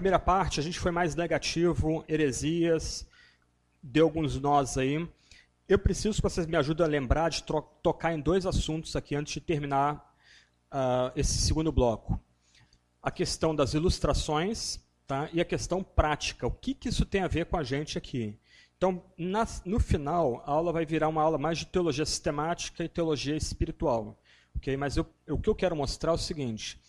primeira parte a gente foi mais negativo, heresias, deu alguns nós aí. Eu preciso que vocês me ajudem a lembrar de tocar em dois assuntos aqui antes de terminar uh, esse segundo bloco. A questão das ilustrações tá? e a questão prática. O que, que isso tem a ver com a gente aqui? Então, na, no final, a aula vai virar uma aula mais de teologia sistemática e teologia espiritual. Okay? Mas eu, o que eu quero mostrar é o seguinte,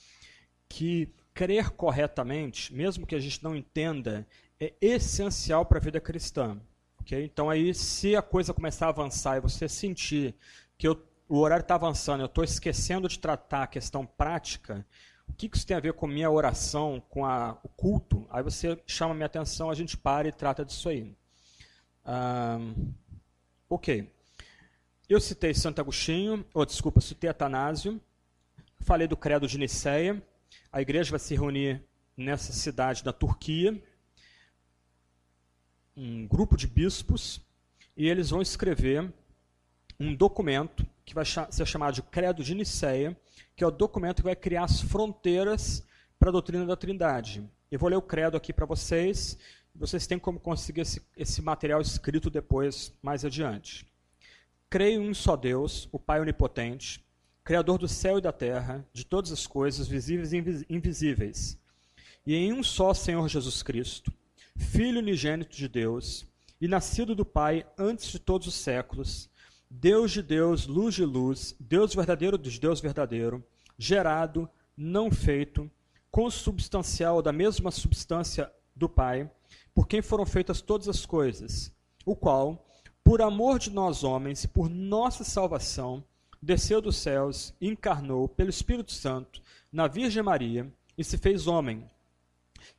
que crer corretamente, mesmo que a gente não entenda, é essencial para a vida cristã. Okay? Então, aí, se a coisa começar a avançar e você sentir que eu, o horário está avançando, eu estou esquecendo de tratar a questão prática, o que isso tem a ver com minha oração, com a, o culto? Aí você chama minha atenção, a gente para e trata disso aí. ok. Eu citei Santo Agostinho, ou desculpa, citei Atanásio, falei do credo de Nicéia, a igreja vai se reunir nessa cidade da Turquia, um grupo de bispos, e eles vão escrever um documento que vai ser chamado de Credo de Nicéia, que é o documento que vai criar as fronteiras para a doutrina da Trindade. Eu vou ler o credo aqui para vocês, vocês têm como conseguir esse, esse material escrito depois, mais adiante. Creio em um só Deus, o Pai Onipotente, Criador do céu e da terra, de todas as coisas, visíveis e invisíveis, e em um só Senhor Jesus Cristo, Filho unigênito de Deus, e nascido do Pai antes de todos os séculos, Deus de Deus, luz de luz, Deus verdadeiro de Deus verdadeiro, gerado, não feito, consubstancial da mesma substância do Pai, por quem foram feitas todas as coisas, o qual, por amor de nós homens e por nossa salvação, desceu dos céus, encarnou pelo Espírito Santo na Virgem Maria e se fez homem.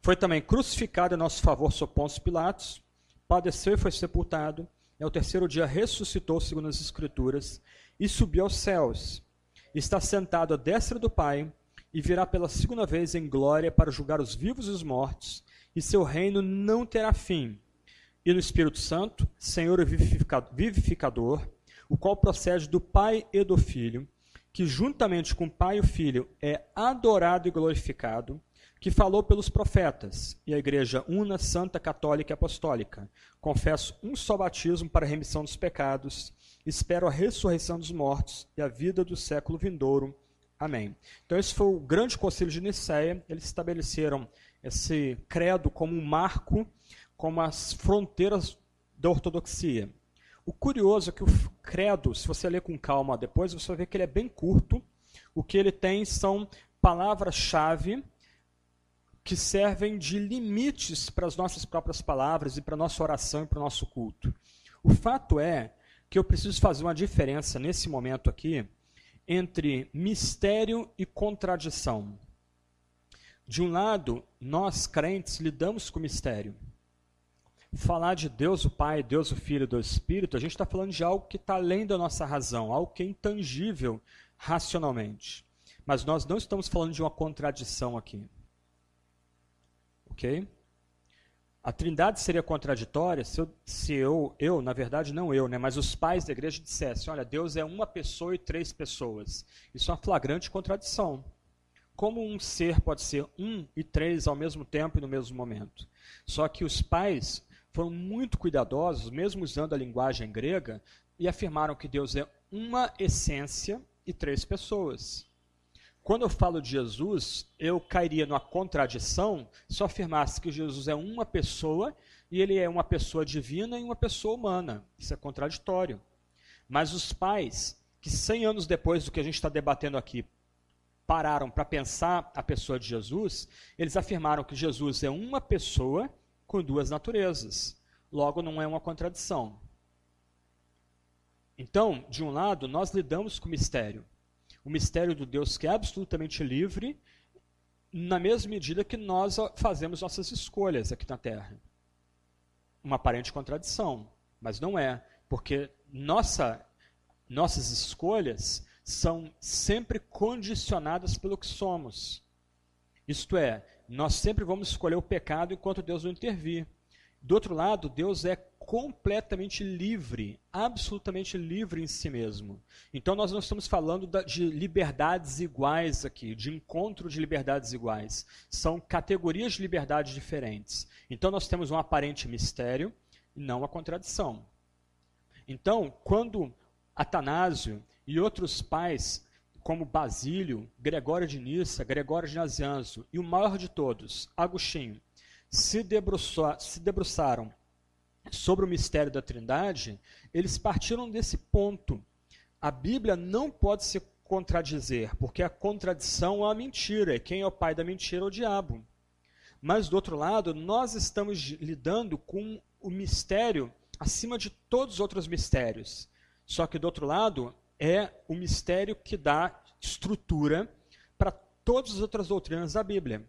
Foi também crucificado em nosso favor sob Pôncio Pilatos, padeceu e foi sepultado, e ao terceiro dia ressuscitou, segundo as Escrituras, e subiu aos céus. Está sentado à destra do Pai, e virá pela segunda vez em glória para julgar os vivos e os mortos, e seu reino não terá fim. E no Espírito Santo, Senhor vivificador, o qual procede do Pai e do Filho, que juntamente com o Pai e o Filho é adorado e glorificado, que falou pelos profetas, e a Igreja una, santa, católica e apostólica. Confesso um só batismo para a remissão dos pecados, espero a ressurreição dos mortos e a vida do século vindouro. Amém. Então esse foi o grande concílio de Nicéia, eles estabeleceram esse credo como um marco, como as fronteiras da ortodoxia. O curioso é que o credo, se você ler com calma depois, você vai ver que ele é bem curto. O que ele tem são palavras-chave que servem de limites para as nossas próprias palavras e para a nossa oração e para o nosso culto. O fato é que eu preciso fazer uma diferença nesse momento aqui entre mistério e contradição. De um lado, nós crentes lidamos com mistério falar de Deus o Pai, Deus o Filho e Deus o Espírito, a gente está falando de algo que está além da nossa razão, algo que é intangível racionalmente. Mas nós não estamos falando de uma contradição aqui. Ok? A trindade seria contraditória se eu, se eu, eu, na verdade não eu, né, mas os pais da igreja dissessem, olha, Deus é uma pessoa e três pessoas. Isso é uma flagrante contradição. Como um ser pode ser um e três ao mesmo tempo e no mesmo momento? Só que os pais foram muito cuidadosos, mesmo usando a linguagem grega, e afirmaram que Deus é uma essência e três pessoas. Quando eu falo de Jesus, eu cairia numa contradição se eu afirmasse que Jesus é uma pessoa e ele é uma pessoa divina e uma pessoa humana. Isso é contraditório. Mas os pais, que 100 anos depois do que a gente está debatendo aqui, pararam para pensar a pessoa de Jesus, eles afirmaram que Jesus é uma pessoa com duas naturezas. Logo, não é uma contradição. Então, de um lado, nós lidamos com o mistério. O mistério do Deus que é absolutamente livre, na mesma medida que nós fazemos nossas escolhas aqui na Terra. Uma aparente contradição, mas não é, porque nossa, nossas escolhas são sempre condicionadas pelo que somos. Isto é, nós sempre vamos escolher o pecado enquanto Deus não intervir. Do outro lado, Deus é completamente livre, absolutamente livre em si mesmo. Então nós não estamos falando de liberdades iguais aqui, de encontro de liberdades iguais. São categorias de liberdade diferentes. Então nós temos um aparente mistério e não uma contradição. Então, quando Atanásio e outros pais, como Basílio, Gregório de Nissa, Gregório de Nazianzo e o maior de todos, Agostinho, se, se debruçaram sobre o mistério da Trindade, eles partiram desse ponto. A Bíblia não pode se contradizer, porque a contradição é a mentira, e quem é o pai da mentira é o diabo. Mas, do outro lado, nós estamos lidando com o mistério acima de todos os outros mistérios. Só que, do outro lado, é o mistério que dá estrutura para todas as outras doutrinas da Bíblia.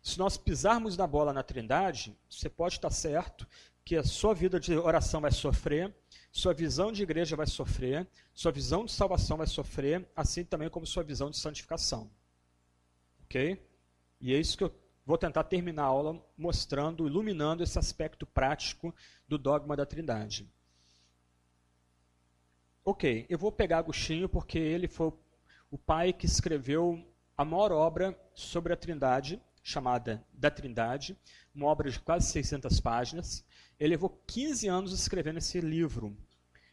Se nós pisarmos na bola na Trindade, você pode estar certo que a sua vida de oração vai sofrer, sua visão de igreja vai sofrer, sua visão de salvação vai sofrer, assim também como sua visão de santificação. Ok? E é isso que eu vou tentar terminar a aula mostrando, iluminando esse aspecto prático do dogma da Trindade. Ok, eu vou pegar Agostinho porque ele foi o pai que escreveu a maior obra sobre a Trindade, chamada Da Trindade, uma obra de quase 600 páginas. Ele levou 15 anos escrevendo esse livro.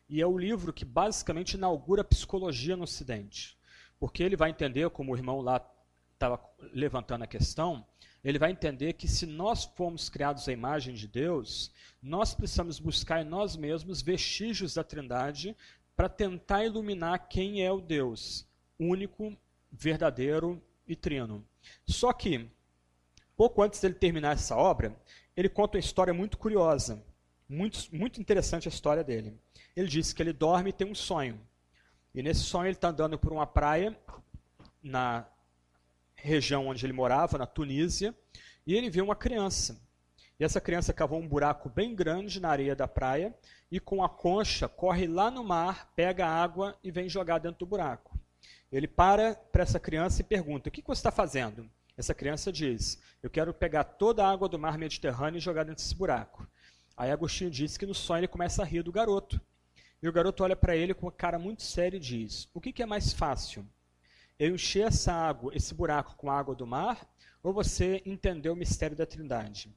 E é o livro que basicamente inaugura a psicologia no Ocidente. Porque ele vai entender, como o irmão lá estava levantando a questão, ele vai entender que se nós fomos criados à imagem de Deus, nós precisamos buscar em nós mesmos vestígios da Trindade para tentar iluminar quem é o Deus único, verdadeiro e trino. Só que, pouco antes dele terminar essa obra, ele conta uma história muito curiosa, muito, muito interessante a história dele. Ele diz que ele dorme e tem um sonho. E nesse sonho ele está andando por uma praia na região onde ele morava, na Tunísia, e ele vê uma criança. E essa criança cavou um buraco bem grande na areia da praia e com a concha corre lá no mar, pega água e vem jogar dentro do buraco. Ele para para essa criança e pergunta: O que você está fazendo? Essa criança diz: Eu quero pegar toda a água do mar Mediterrâneo e jogar dentro desse buraco. Aí Agostinho disse que no sonho ele começa a rir do garoto. E o garoto olha para ele com uma cara muito séria e diz: O que, que é mais fácil? Eu encher essa água, esse buraco com a água do mar, ou você entender o mistério da Trindade?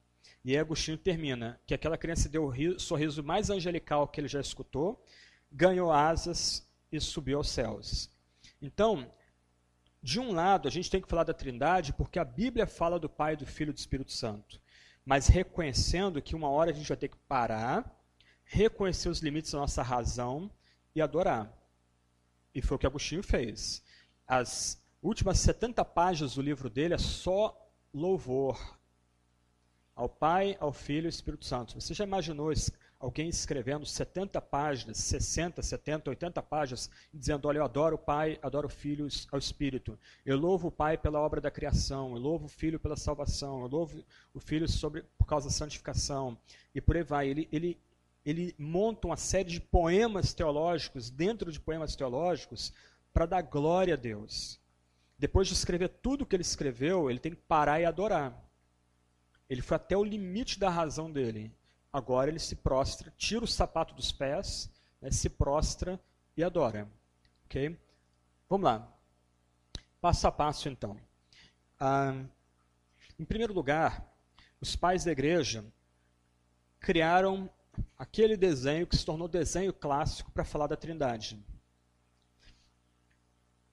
E aí Agostinho termina que aquela criança deu o sorriso mais angelical que ele já escutou, ganhou asas e subiu aos céus. Então, de um lado, a gente tem que falar da Trindade porque a Bíblia fala do Pai, do Filho e do Espírito Santo, mas reconhecendo que uma hora a gente vai ter que parar, reconhecer os limites da nossa razão e adorar. E foi o que Agostinho fez. As últimas 70 páginas do livro dele é só louvor ao Pai, ao Filho e ao Espírito Santo. Você já imaginou alguém escrevendo 70 páginas, 60, 70, 80 páginas, dizendo: Olha, eu adoro o Pai, adoro o Filho ao Espírito. Eu louvo o Pai pela obra da criação, eu louvo o Filho pela salvação, eu louvo o Filho sobre, por causa da santificação. E por aí vai. Ele, ele, ele monta uma série de poemas teológicos, dentro de poemas teológicos, para dar glória a Deus. Depois de escrever tudo o que ele escreveu, ele tem que parar e adorar. Ele foi até o limite da razão dele. Agora ele se prostra, tira o sapato dos pés, né, se prostra e adora. Ok? Vamos lá. Passo a passo, então. Ah, em primeiro lugar, os pais da igreja criaram aquele desenho que se tornou desenho clássico para falar da Trindade.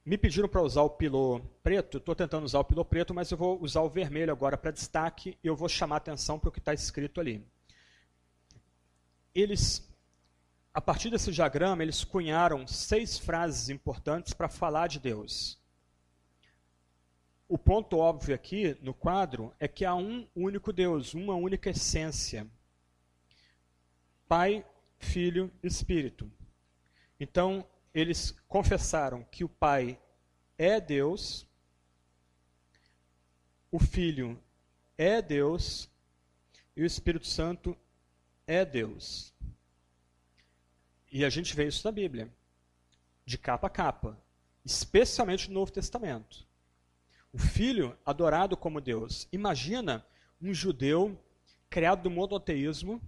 Me pediram para usar o pilô preto, estou tentando usar o pilô preto, mas eu vou usar o vermelho agora para destaque e eu vou chamar atenção para o que está escrito ali eles, a partir desse diagrama, eles cunharam seis frases importantes para falar de Deus. O ponto óbvio aqui no quadro é que há um único Deus, uma única essência. Pai, Filho Espírito. Então, eles confessaram que o Pai é Deus, o Filho é Deus e o Espírito Santo é Deus. E a gente vê isso na Bíblia, de capa a capa, especialmente no Novo Testamento. O Filho adorado como Deus. Imagina um judeu criado do monoteísmo,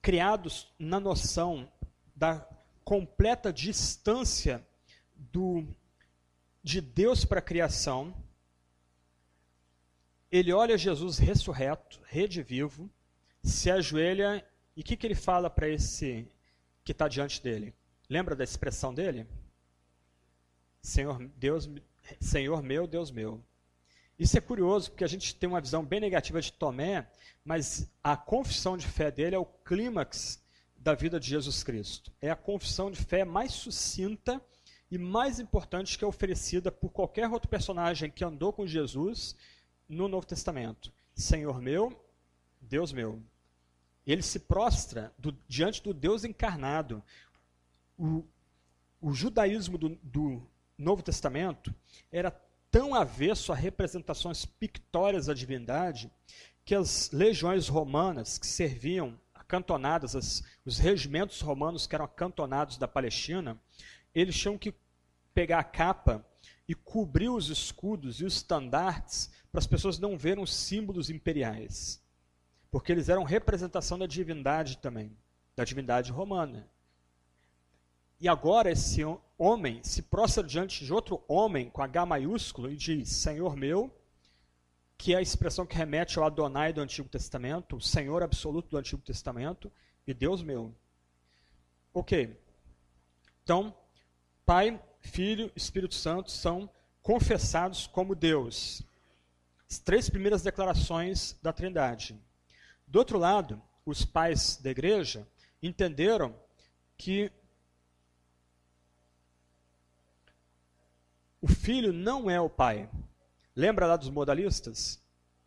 criados na noção da completa distância do, de Deus para a criação. Ele olha Jesus ressurreto, redivivo, se ajoelha e o que, que ele fala para esse que está diante dele? Lembra da expressão dele? Senhor, Deus, Senhor meu, Deus meu. Isso é curioso, porque a gente tem uma visão bem negativa de Tomé, mas a confissão de fé dele é o clímax da vida de Jesus Cristo. É a confissão de fé mais sucinta e mais importante que é oferecida por qualquer outro personagem que andou com Jesus no Novo Testamento. Senhor meu, Deus meu. Ele se prostra do, diante do Deus encarnado. O, o judaísmo do, do Novo Testamento era tão avesso a representações pictórias da divindade que as legiões romanas que serviam acantonadas, as, os regimentos romanos que eram acantonados da Palestina, eles tinham que pegar a capa e cobrir os escudos e os estandartes para as pessoas não verem os símbolos imperiais. Porque eles eram representação da divindade também, da divindade romana. E agora esse homem se prostra diante de outro homem com H maiúsculo e diz: Senhor meu, que é a expressão que remete ao Adonai do Antigo Testamento, o Senhor absoluto do Antigo Testamento, e Deus meu. Ok. Então, Pai, Filho, Espírito Santo são confessados como Deus. As três primeiras declarações da Trindade. Do outro lado, os pais da igreja entenderam que o filho não é o pai. Lembra lá dos modalistas?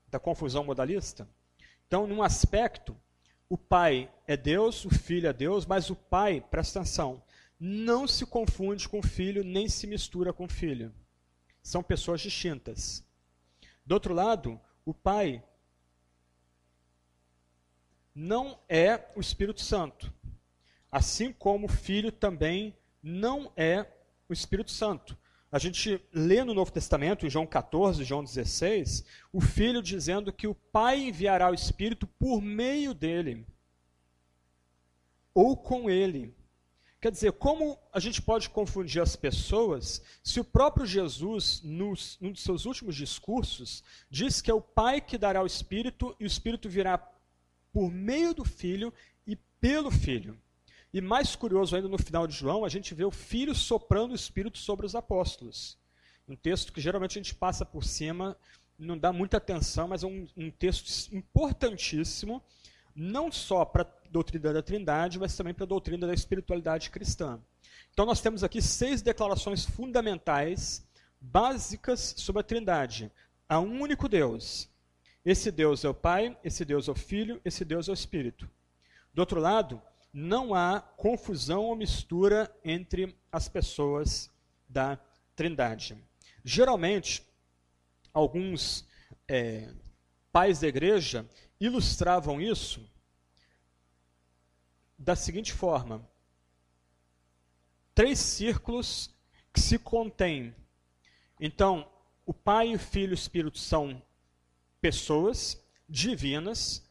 Da confusão modalista? Então, num aspecto, o pai é Deus, o filho é Deus, mas o pai, presta atenção, não se confunde com o filho, nem se mistura com o filho. São pessoas distintas. Do outro lado, o pai não é o Espírito Santo. Assim como o filho também não é o Espírito Santo. A gente lê no Novo Testamento, em João 14, João 16, o filho dizendo que o pai enviará o Espírito por meio dele, ou com ele. Quer dizer, como a gente pode confundir as pessoas se o próprio Jesus, nos, num dos seus últimos discursos, diz que é o Pai que dará o Espírito e o Espírito virá por meio do Filho e pelo Filho. E mais curioso ainda, no final de João, a gente vê o Filho soprando o Espírito sobre os apóstolos. Um texto que geralmente a gente passa por cima, não dá muita atenção, mas é um, um texto importantíssimo, não só para a doutrina da Trindade, mas também para a doutrina da espiritualidade cristã. Então nós temos aqui seis declarações fundamentais, básicas sobre a Trindade. Há um único Deus. Esse Deus é o Pai, esse Deus é o Filho, esse Deus é o Espírito. Do outro lado, não há confusão ou mistura entre as pessoas da Trindade. Geralmente, alguns é, pais da igreja ilustravam isso da seguinte forma: três círculos que se contêm. Então, o Pai, o Filho e o Espírito são pessoas divinas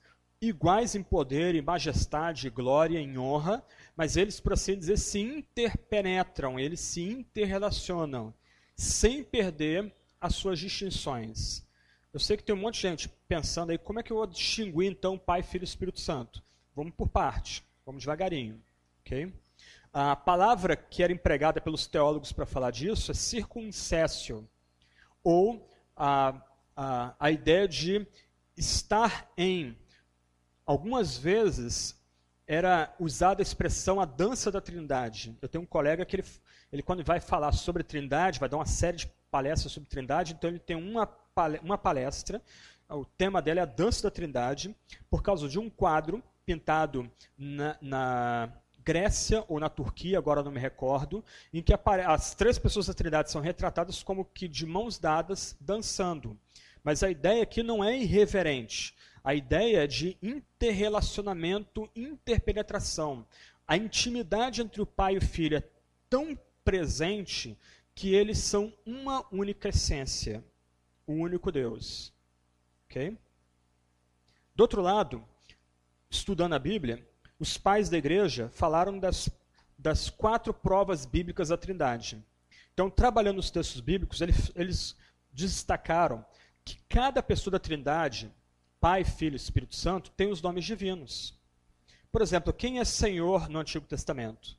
iguais em poder, em majestade, glória, em honra, mas eles, por assim dizer, se interpenetram, eles se interrelacionam, sem perder as suas distinções. Eu sei que tem um monte de gente pensando aí, como é que eu vou distinguir então Pai, Filho e Espírito Santo? Vamos por parte, vamos devagarinho. ok? A palavra que era empregada pelos teólogos para falar disso é circuncessio, ou a, a, a ideia de estar em, Algumas vezes era usada a expressão a dança da trindade. Eu tenho um colega que ele, ele quando vai falar sobre trindade, vai dar uma série de palestras sobre trindade, então ele tem uma, uma palestra, o tema dela é a dança da trindade, por causa de um quadro pintado na, na Grécia ou na Turquia, agora não me recordo, em que as três pessoas da Trindade são retratadas como que de mãos dadas dançando. Mas a ideia aqui não é irreverente. A ideia de interrelacionamento, interpenetração. A intimidade entre o pai e o filho é tão presente que eles são uma única essência, o um único Deus. Ok? Do outro lado, estudando a Bíblia, os pais da igreja falaram das, das quatro provas bíblicas da Trindade. Então, trabalhando os textos bíblicos, eles, eles destacaram que cada pessoa da Trindade, Pai, Filho e Espírito Santo, tem os nomes divinos. Por exemplo, quem é Senhor no Antigo Testamento?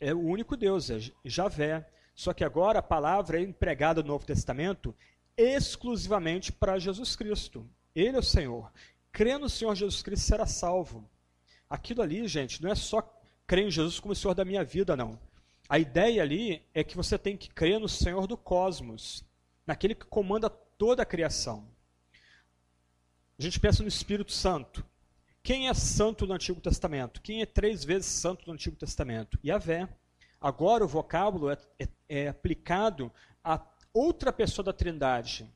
É o único Deus, é Javé. Só que agora a palavra é empregada no Novo Testamento exclusivamente para Jesus Cristo. Ele é o Senhor. Crê no Senhor Jesus Cristo será salvo. Aquilo ali, gente, não é só crer em Jesus como o Senhor da minha vida, não. A ideia ali é que você tem que crer no Senhor do cosmos, naquele que comanda toda a criação. A gente pensa no Espírito Santo. Quem é santo no Antigo Testamento? Quem é três vezes santo no Antigo Testamento? Yahvé. Agora o vocábulo é, é, é aplicado a outra pessoa da Trindade,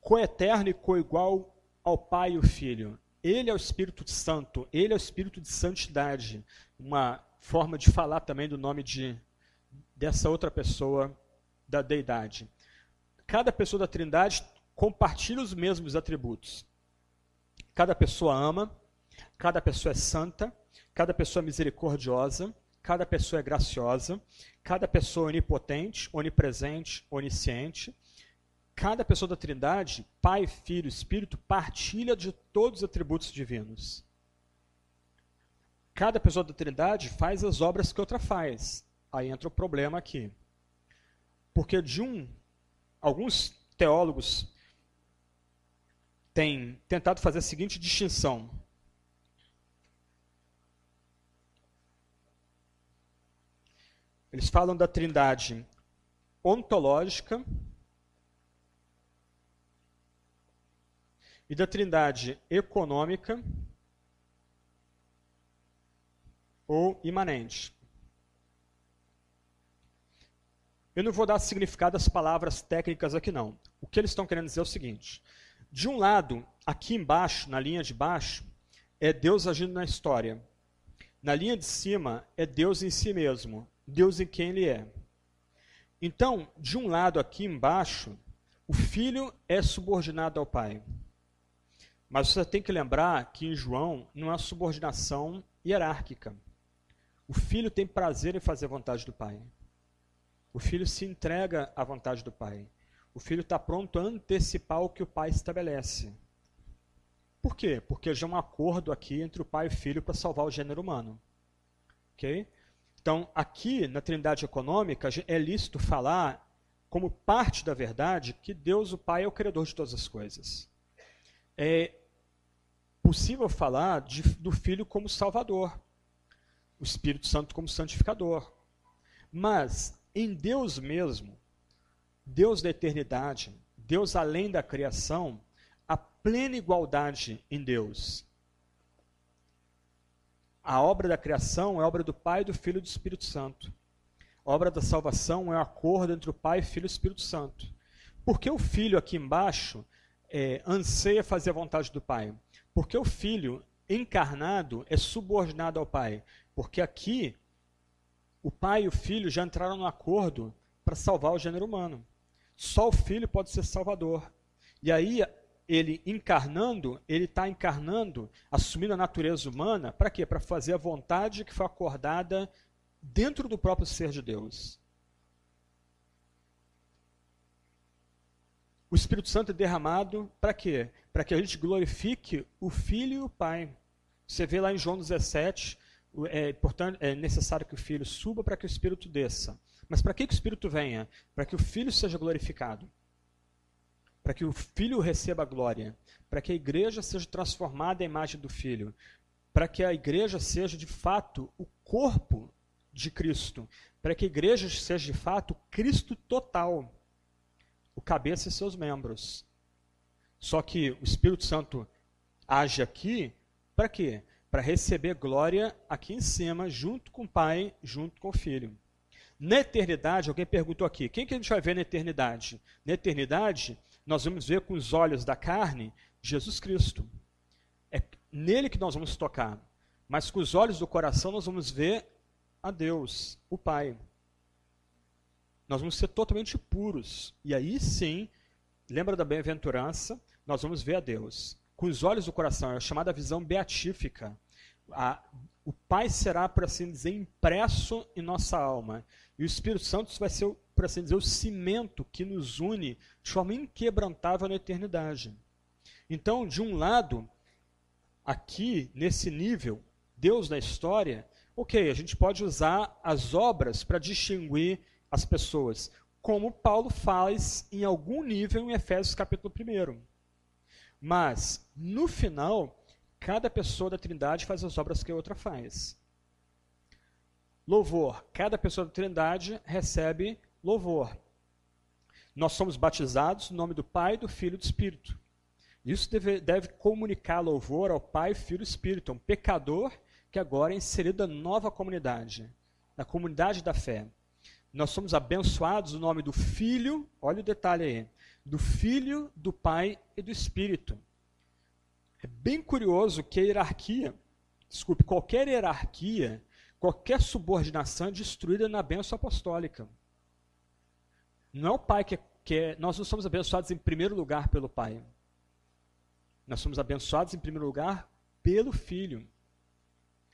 coeterno e coigual ao Pai e o Filho. Ele é o Espírito Santo, ele é o Espírito de santidade. Uma forma de falar também do nome de, dessa outra pessoa da deidade. Cada pessoa da Trindade compartilha os mesmos atributos. Cada pessoa ama, cada pessoa é santa, cada pessoa é misericordiosa, cada pessoa é graciosa, cada pessoa é onipotente, onipresente, onisciente, Cada pessoa da Trindade, Pai, Filho, Espírito, partilha de todos os atributos divinos. Cada pessoa da Trindade faz as obras que outra faz. Aí entra o problema aqui. Porque de um, alguns teólogos têm tentado fazer a seguinte distinção. Eles falam da Trindade ontológica, e da trindade econômica ou imanente. Eu não vou dar significado às palavras técnicas aqui não. O que eles estão querendo dizer é o seguinte: de um lado, aqui embaixo, na linha de baixo, é Deus agindo na história. Na linha de cima é Deus em si mesmo, Deus em quem ele é. Então, de um lado aqui embaixo, o filho é subordinado ao pai. Mas você tem que lembrar que em João não há subordinação hierárquica. O filho tem prazer em fazer a vontade do pai. O filho se entrega à vontade do pai. O filho está pronto a antecipar o que o pai estabelece. Por quê? Porque já há um acordo aqui entre o pai e o filho para salvar o gênero humano. Ok? Então, aqui na Trindade Econômica, é lícito falar, como parte da verdade, que Deus, o Pai, é o Criador de todas as coisas. É, possível falar de, do Filho como Salvador, o Espírito Santo como santificador. Mas em Deus mesmo, Deus da eternidade, Deus além da criação, a plena igualdade em Deus. A obra da criação é obra do Pai, do Filho e do Espírito Santo. A obra da salvação é o um acordo entre o Pai, Filho e Espírito Santo. Porque o Filho aqui embaixo é, anseia fazer a vontade do Pai? Porque o filho encarnado é subordinado ao pai. Porque aqui o pai e o filho já entraram no acordo para salvar o gênero humano. Só o filho pode ser salvador. E aí ele encarnando, ele está encarnando, assumindo a natureza humana, para quê? Para fazer a vontade que foi acordada dentro do próprio ser de Deus. O Espírito Santo é derramado para quê? Para que a gente glorifique o Filho e o Pai. Você vê lá em João 17, é, importante, é necessário que o Filho suba para que o Espírito desça. Mas para que, que o Espírito venha? Para que o Filho seja glorificado. Para que o Filho receba a glória. Para que a igreja seja transformada à imagem do Filho. Para que a igreja seja de fato o corpo de Cristo. Para que a igreja seja de fato Cristo total o cabeça e seus membros. Só que o Espírito Santo age aqui para quê? Para receber glória aqui em cima, junto com o Pai, junto com o Filho. Na eternidade, alguém perguntou aqui, quem que a gente vai ver na eternidade? Na eternidade, nós vamos ver com os olhos da carne Jesus Cristo. É nele que nós vamos tocar. Mas com os olhos do coração nós vamos ver a Deus, o Pai. Nós vamos ser totalmente puros. E aí sim, lembra da bem-aventurança? nós vamos ver a Deus. Com os olhos do coração, é a chamada visão beatífica. A, o Pai será, por assim dizer, impresso em nossa alma. E o Espírito Santo vai ser, por assim dizer, o cimento que nos une de forma inquebrantável na eternidade. Então, de um lado, aqui, nesse nível, Deus da história, ok, a gente pode usar as obras para distinguir as pessoas, como Paulo faz em algum nível em Efésios capítulo 1. Mas, no final, cada pessoa da Trindade faz as obras que a outra faz. Louvor. Cada pessoa da Trindade recebe louvor. Nós somos batizados no nome do Pai, do Filho e do Espírito. Isso deve, deve comunicar louvor ao Pai, Filho e Espírito. Um pecador que agora é inserido na nova comunidade, na comunidade da fé. Nós somos abençoados no nome do Filho, olha o detalhe aí, do Filho, do Pai e do Espírito. É bem curioso que a hierarquia, desculpe, qualquer hierarquia, qualquer subordinação é destruída na bênção apostólica. Não é o Pai que, é, que é, nós não somos abençoados em primeiro lugar pelo Pai. Nós somos abençoados em primeiro lugar pelo Filho.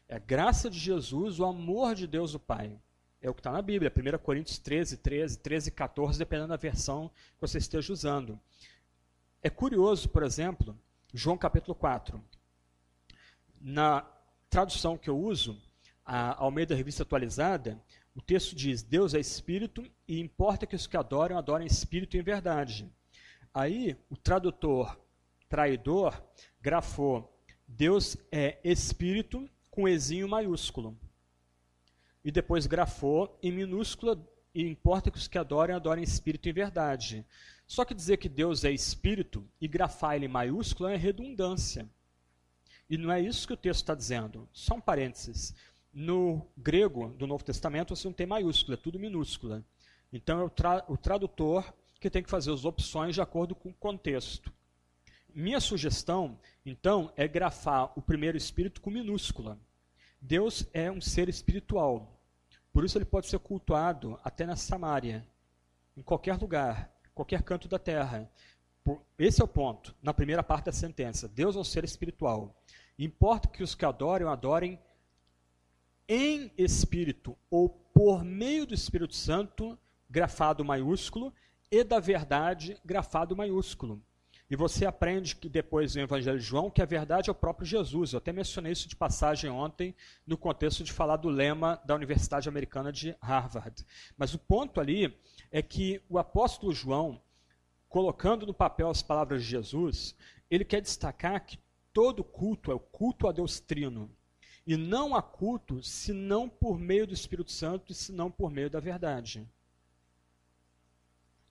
É a graça de Jesus, o amor de Deus o Pai. É o que está na Bíblia, 1 Coríntios 13, 13, 13, 14, dependendo da versão que você esteja usando. É curioso, por exemplo, João capítulo 4. Na tradução que eu uso, a Almeida Revista Atualizada, o texto diz: Deus é espírito e importa que os que adoram, adorem espírito em verdade. Aí, o tradutor traidor grafou: Deus é espírito com ezinho maiúsculo e depois grafou em minúscula, e importa que os que adorem, adorem espírito em verdade. Só que dizer que Deus é espírito e grafar ele em maiúsculo é redundância. E não é isso que o texto está dizendo. Só um parênteses. No grego do Novo Testamento você não tem maiúscula, é tudo minúscula. Então é o, tra o tradutor que tem que fazer as opções de acordo com o contexto. Minha sugestão, então, é grafar o primeiro espírito com minúscula. Deus é um ser espiritual. Por isso ele pode ser cultuado até na Samária, em qualquer lugar, qualquer canto da terra. Esse é o ponto, na primeira parte da sentença. Deus é um ser espiritual. Importa que os que adorem, adorem em espírito ou por meio do Espírito Santo, grafado maiúsculo, e da verdade, grafado maiúsculo. E você aprende que depois no Evangelho de João que a verdade é o próprio Jesus. Eu até mencionei isso de passagem ontem no contexto de falar do lema da Universidade Americana de Harvard. Mas o ponto ali é que o apóstolo João, colocando no papel as palavras de Jesus, ele quer destacar que todo culto é o culto a Deus Trino. E não há culto senão por meio do Espírito Santo e senão por meio da verdade.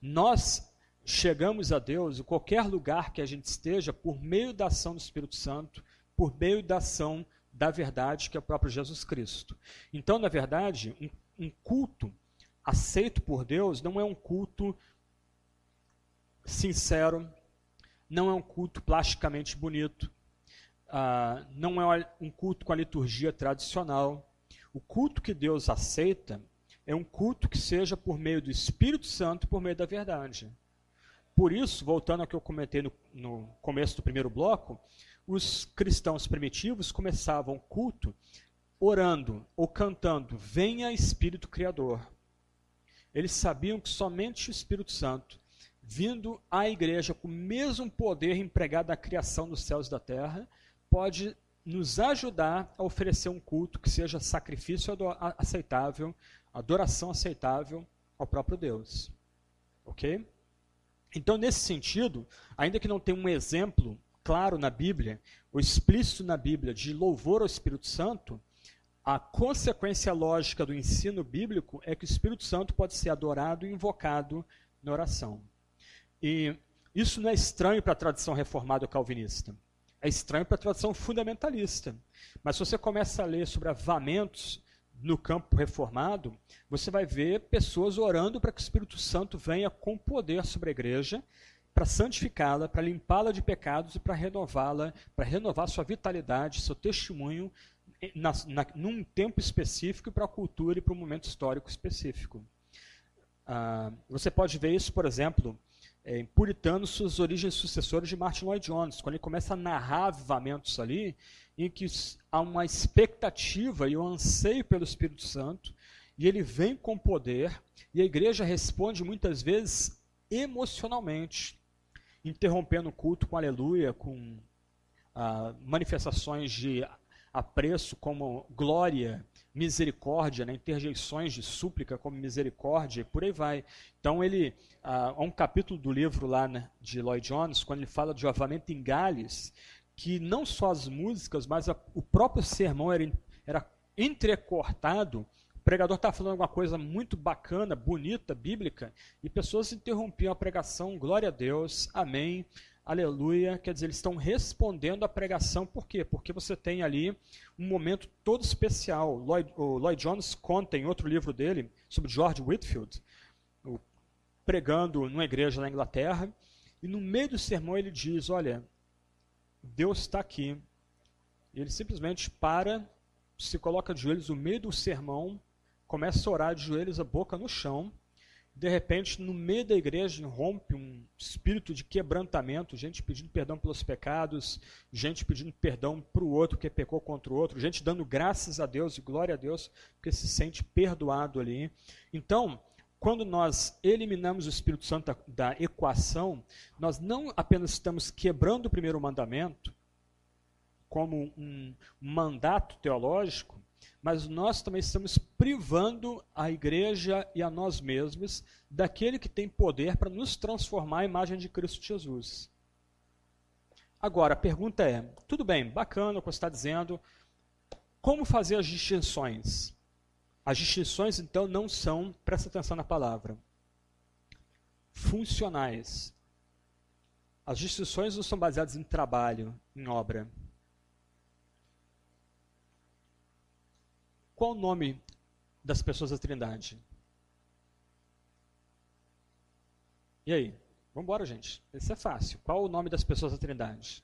Nós chegamos a Deus em qualquer lugar que a gente esteja por meio da ação do Espírito Santo, por meio da ação da verdade que é o próprio Jesus Cristo. Então, na verdade, um, um culto aceito por Deus não é um culto sincero, não é um culto plasticamente bonito, uh, não é um culto com a liturgia tradicional. O culto que Deus aceita é um culto que seja por meio do Espírito Santo, por meio da verdade. Por isso, voltando ao que eu comentei no, no começo do primeiro bloco, os cristãos primitivos começavam o culto orando ou cantando: Venha Espírito Criador. Eles sabiam que somente o Espírito Santo, vindo à igreja com o mesmo poder empregado na criação dos céus e da terra, pode nos ajudar a oferecer um culto que seja sacrifício aceitável, adoração aceitável ao próprio Deus. Ok? Então, nesse sentido, ainda que não tenha um exemplo claro na Bíblia, ou explícito na Bíblia, de louvor ao Espírito Santo, a consequência lógica do ensino bíblico é que o Espírito Santo pode ser adorado e invocado na oração. E isso não é estranho para a tradição reformada calvinista. É estranho para a tradição fundamentalista. Mas se você começa a ler sobre avamentos no campo reformado, você vai ver pessoas orando para que o Espírito Santo venha com poder sobre a igreja, para santificá-la, para limpá-la de pecados e para renová-la, para renovar sua vitalidade, seu testemunho, na, na, num tempo específico para a cultura e para um momento histórico específico. Ah, você pode ver isso, por exemplo, é, puritano suas origens sucessoras de Martin Lloyd Jones, quando ele começa a narrar avivamentos ali, em que há uma expectativa e um anseio pelo Espírito Santo, e ele vem com poder, e a igreja responde muitas vezes emocionalmente, interrompendo o culto com aleluia, com ah, manifestações de apreço como glória, misericórdia, né, interjeições de súplica como misericórdia, e por aí vai. Então ele ah, há um capítulo do livro lá né, de Lloyd Jones, quando ele fala de avamento em Gales, que não só as músicas, mas a, o próprio sermão era, era entrecortado. O pregador estava falando alguma coisa muito bacana, bonita, bíblica, e pessoas interrompiam a pregação, glória a Deus, amém, aleluia. Quer dizer, eles estão respondendo à pregação, por quê? Porque você tem ali um momento todo especial. Lloyd, o Lloyd Jones conta em outro livro dele, sobre George Whitfield, pregando numa igreja na Inglaterra, e no meio do sermão ele diz: Olha, Deus está aqui. Ele simplesmente para, se coloca de joelhos no meio do sermão, começa a orar de joelhos, a boca no chão. De repente, no meio da igreja, rompe um espírito de quebrantamento, gente pedindo perdão pelos pecados, gente pedindo perdão para o outro que pecou contra o outro, gente dando graças a Deus e glória a Deus porque se sente perdoado ali. Então, quando nós eliminamos o Espírito Santo da, equação, nós não apenas estamos quebrando o primeiro mandamento, como um mandato teológico, mas nós também estamos privando a igreja e a nós mesmos daquele que tem poder para nos transformar à imagem de Cristo Jesus. Agora, a pergunta é: tudo bem, bacana o que você está dizendo, como fazer as distinções? As distinções, então, não são, presta atenção na palavra, funcionais. As distinções não são baseadas em trabalho, em obra. Qual o nome das pessoas da Trindade? E aí? Vamos embora, gente. Isso é fácil. Qual o nome das pessoas da Trindade?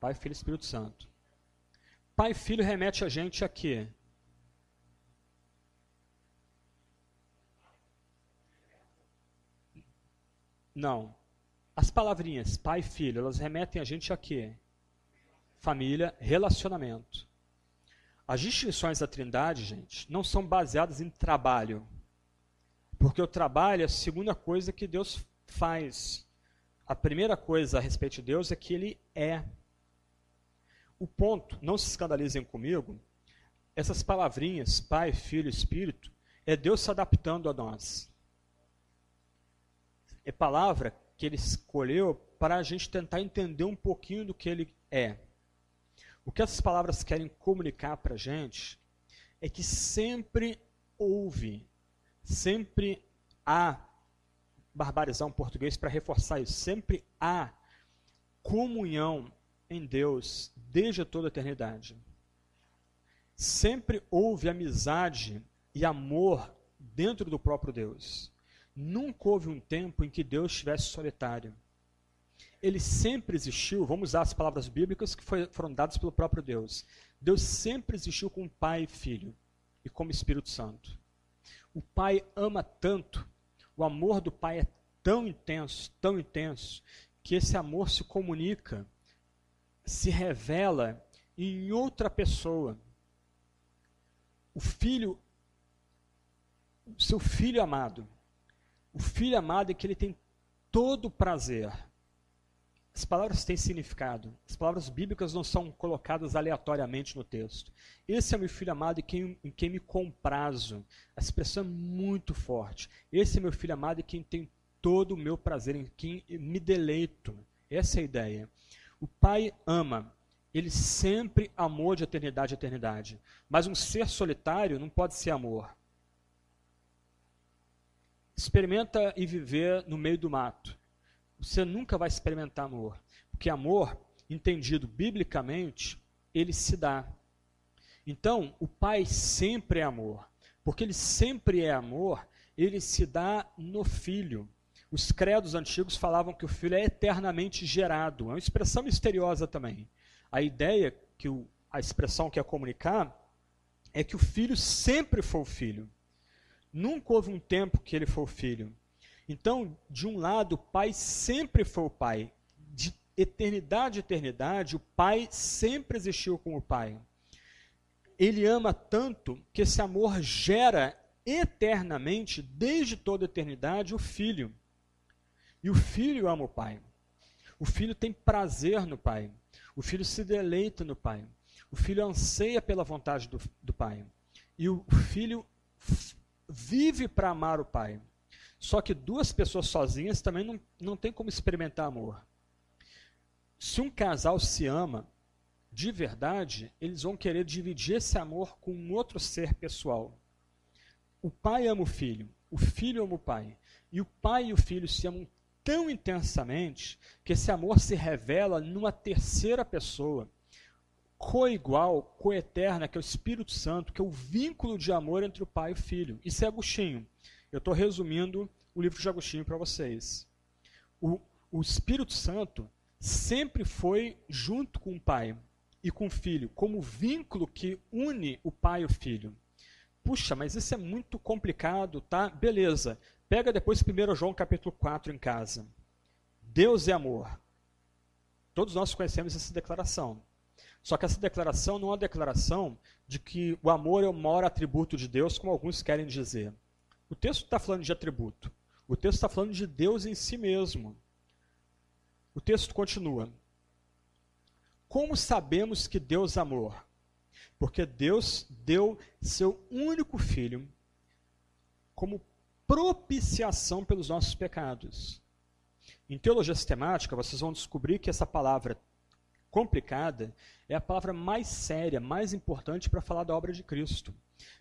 Pai, Filho e Espírito Santo. Pai e Filho remete a gente a quê? Não. As palavrinhas pai e filho, elas remetem a gente a quê? Família, relacionamento. As distinções da Trindade, gente, não são baseadas em trabalho. Porque o trabalho é a segunda coisa que Deus faz. A primeira coisa a respeito de Deus é que ele é. O ponto, não se escandalizem comigo, essas palavrinhas, Pai, Filho, Espírito, é Deus se adaptando a nós é palavra que ele escolheu para a gente tentar entender um pouquinho do que ele é. O que essas palavras querem comunicar para a gente é que sempre houve, sempre há, barbarizar um português para reforçar isso, sempre há comunhão em Deus desde toda a eternidade. Sempre houve amizade e amor dentro do próprio Deus. Nunca houve um tempo em que Deus estivesse solitário. Ele sempre existiu, vamos usar as palavras bíblicas que foram dadas pelo próprio Deus. Deus sempre existiu como Pai e Filho e como Espírito Santo. O Pai ama tanto, o amor do Pai é tão intenso, tão intenso, que esse amor se comunica, se revela em outra pessoa. O filho, seu filho amado, o filho amado é que ele tem todo o prazer. As palavras têm significado. As palavras bíblicas não são colocadas aleatoriamente no texto. Esse é meu filho amado em quem, em quem me comprazo. A expressão é muito forte. Esse é meu filho amado em quem tem todo o meu prazer, em quem me deleito. Essa é a ideia. O pai ama. Ele sempre amou de eternidade a eternidade. Mas um ser solitário não pode ser amor. Experimenta e viver no meio do mato. Você nunca vai experimentar amor. Porque amor, entendido biblicamente, ele se dá. Então, o Pai sempre é amor. Porque ele sempre é amor, ele se dá no Filho. Os credos antigos falavam que o Filho é eternamente gerado. É uma expressão misteriosa também. A ideia que o, a expressão quer comunicar é que o Filho sempre foi o Filho. Nunca houve um tempo que ele foi o filho. Então, de um lado, o pai sempre foi o pai. De eternidade a eternidade, o pai sempre existiu como pai. Ele ama tanto que esse amor gera eternamente, desde toda a eternidade, o filho. E o filho ama o pai. O filho tem prazer no pai. O filho se deleita no pai. O filho anseia pela vontade do, do pai. E o filho vive para amar o pai. Só que duas pessoas sozinhas também não, não tem como experimentar amor. Se um casal se ama de verdade, eles vão querer dividir esse amor com um outro ser pessoal. O pai ama o filho, o filho ama o pai. E o pai e o filho se amam tão intensamente que esse amor se revela numa terceira pessoa, coigual, coeterna, que é o Espírito Santo, que é o vínculo de amor entre o pai e o filho. Isso é Agostinho. Eu estou resumindo o livro de Agostinho para vocês. O, o Espírito Santo sempre foi junto com o pai e com o filho, como vínculo que une o pai e o filho. Puxa, mas isso é muito complicado, tá? Beleza. Pega depois 1 João capítulo 4 em casa. Deus é amor. Todos nós conhecemos essa declaração. Só que essa declaração não é uma declaração de que o amor é o maior atributo de Deus, como alguns querem dizer. O texto está falando de atributo. O texto está falando de Deus em si mesmo. O texto continua. Como sabemos que Deus é amor? Porque Deus deu seu único filho como propiciação pelos nossos pecados. Em teologia sistemática, vocês vão descobrir que essa palavra complicada é a palavra mais séria, mais importante para falar da obra de Cristo.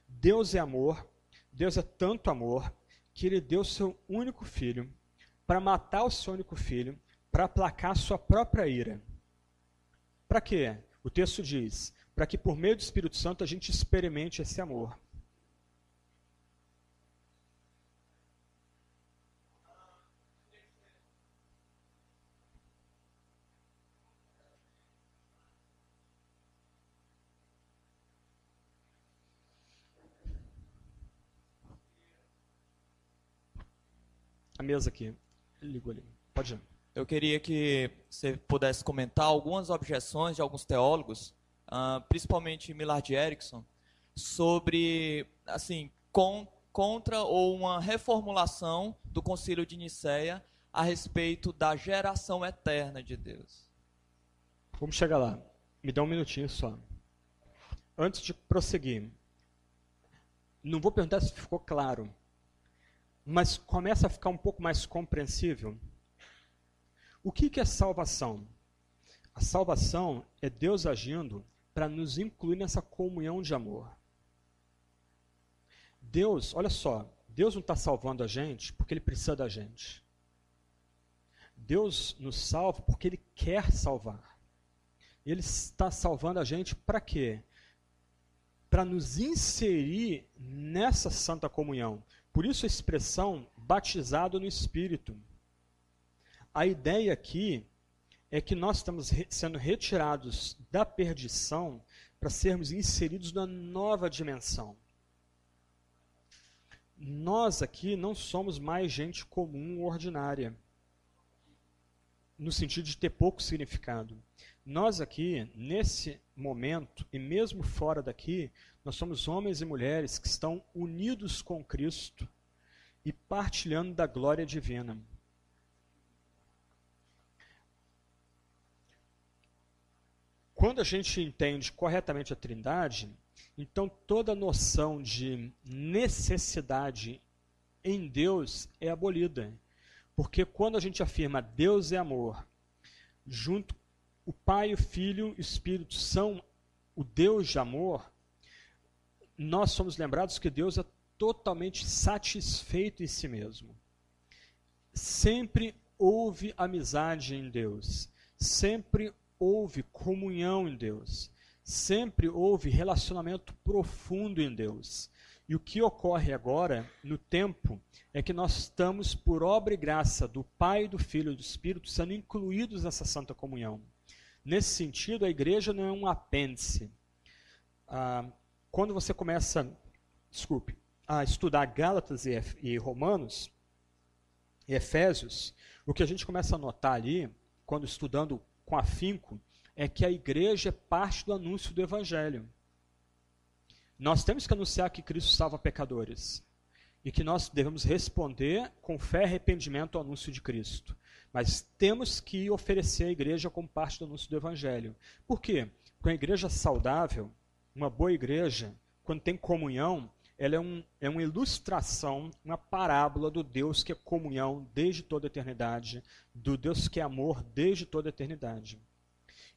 Deus é amor, Deus é tanto amor, que ele deu seu único filho para matar o seu único filho, para aplacar sua própria ira. Para quê? O texto diz: para que por meio do Espírito Santo a gente experimente esse amor. A mesa aqui. Ligou ali. Pode ir. Eu queria que você pudesse comentar algumas objeções de alguns teólogos uh, principalmente Millard Erickson, sobre, assim, com, contra ou uma reformulação do Concílio de Nicéia a respeito da geração eterna de Deus. Vamos chegar lá. Me dá um minutinho só. Antes de prosseguir, não vou perguntar se ficou claro, mas começa a ficar um pouco mais compreensível. O que, que é salvação? A salvação é Deus agindo para nos incluir nessa comunhão de amor. Deus, olha só, Deus não está salvando a gente porque Ele precisa da gente. Deus nos salva porque Ele quer salvar. Ele está salvando a gente para quê? Para nos inserir nessa santa comunhão. Por isso a expressão batizado no Espírito. A ideia aqui é que nós estamos sendo retirados da perdição para sermos inseridos na nova dimensão. Nós aqui não somos mais gente comum ordinária, no sentido de ter pouco significado. Nós aqui, nesse momento, e mesmo fora daqui, nós somos homens e mulheres que estão unidos com Cristo e partilhando da glória divina. Quando a gente entende corretamente a Trindade, então toda noção de necessidade em Deus é abolida. Porque quando a gente afirma Deus é amor, junto o Pai, o Filho e o Espírito são o Deus de amor, nós somos lembrados que Deus é totalmente satisfeito em si mesmo. Sempre houve amizade em Deus, sempre houve comunhão em Deus. Sempre houve relacionamento profundo em Deus. E o que ocorre agora, no tempo, é que nós estamos, por obra e graça do Pai, do Filho e do Espírito, sendo incluídos nessa santa comunhão. Nesse sentido, a igreja não é um apêndice. Ah, quando você começa, desculpe, a estudar Gálatas e, e Romanos, Efésios, o que a gente começa a notar ali, quando estudando com afinco, é que a igreja é parte do anúncio do evangelho. Nós temos que anunciar que Cristo salva pecadores e que nós devemos responder com fé e arrependimento ao anúncio de Cristo. Mas temos que oferecer a igreja como parte do anúncio do evangelho. Por quê? Porque a igreja saudável, uma boa igreja, quando tem comunhão, ela é, um, é uma ilustração, uma parábola do Deus que é comunhão desde toda a eternidade, do Deus que é amor desde toda a eternidade.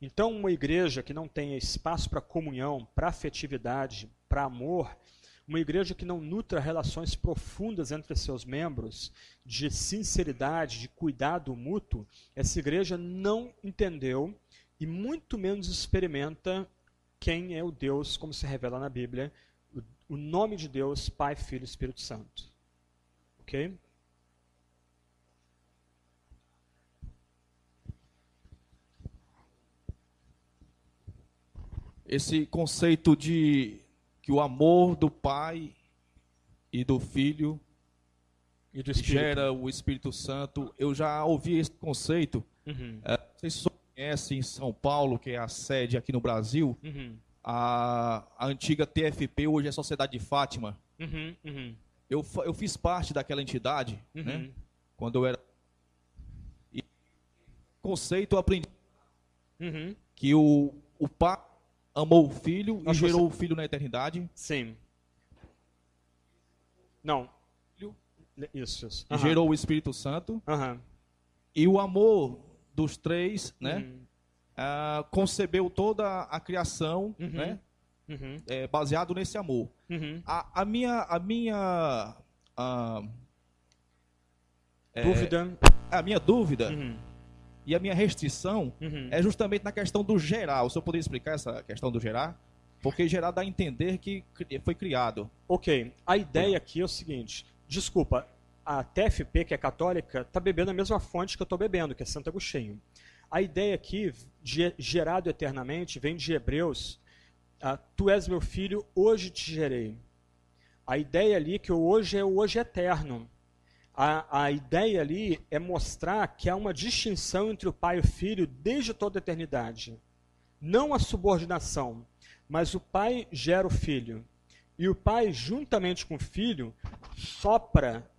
Então, uma igreja que não tenha espaço para comunhão, para afetividade, para amor, uma igreja que não nutra relações profundas entre seus membros, de sinceridade, de cuidado mútuo, essa igreja não entendeu e muito menos experimenta quem é o Deus, como se revela na Bíblia, o nome de Deus, Pai, Filho e Espírito Santo. Ok? Esse conceito de que o amor do Pai e do Filho e do gera o Espírito Santo, eu já ouvi esse conceito. Uhum. É, vocês conhecem em São Paulo, que é a sede aqui no Brasil, Uhum. a, a antiga TFP, hoje é Sociedade de Fátima. Uhum. Uhum. Eu, eu fiz parte daquela entidade, Uhum. né? Quando eu era. E conceito eu aprendi Uhum. que o, o pai amou o filho e Acho que gerou o filho na eternidade. Sim. Não. Isso, isso. E gerou o Espírito Santo. E o amor dos três, né? Uhum. ah, concebeu toda a criação, Uhum. né? Uhum. é, baseado nesse amor. Uhum. A, a minha, a minha, ah, Dúvida. a minha dúvida Uhum. e a minha restrição Uhum. é justamente na questão do gerar. O senhor poderia explicar essa questão do gerar? Porque gerar dá a entender que foi criado. Ok. A ideia aqui é o seguinte. Desculpa, a TFP, que é católica, está bebendo a mesma fonte que eu estou bebendo, que é Santo Agostinho. A ideia aqui, de gerado eternamente, vem de Hebreus. ah, tu és meu filho, hoje te gerei. A ideia ali que o hoje é o hoje eterno. A, a ideia ali é mostrar que há uma distinção entre o pai e o filho desde toda a eternidade. Não a subordinação, mas o pai gera o filho. E o pai, juntamente com o filho, sopra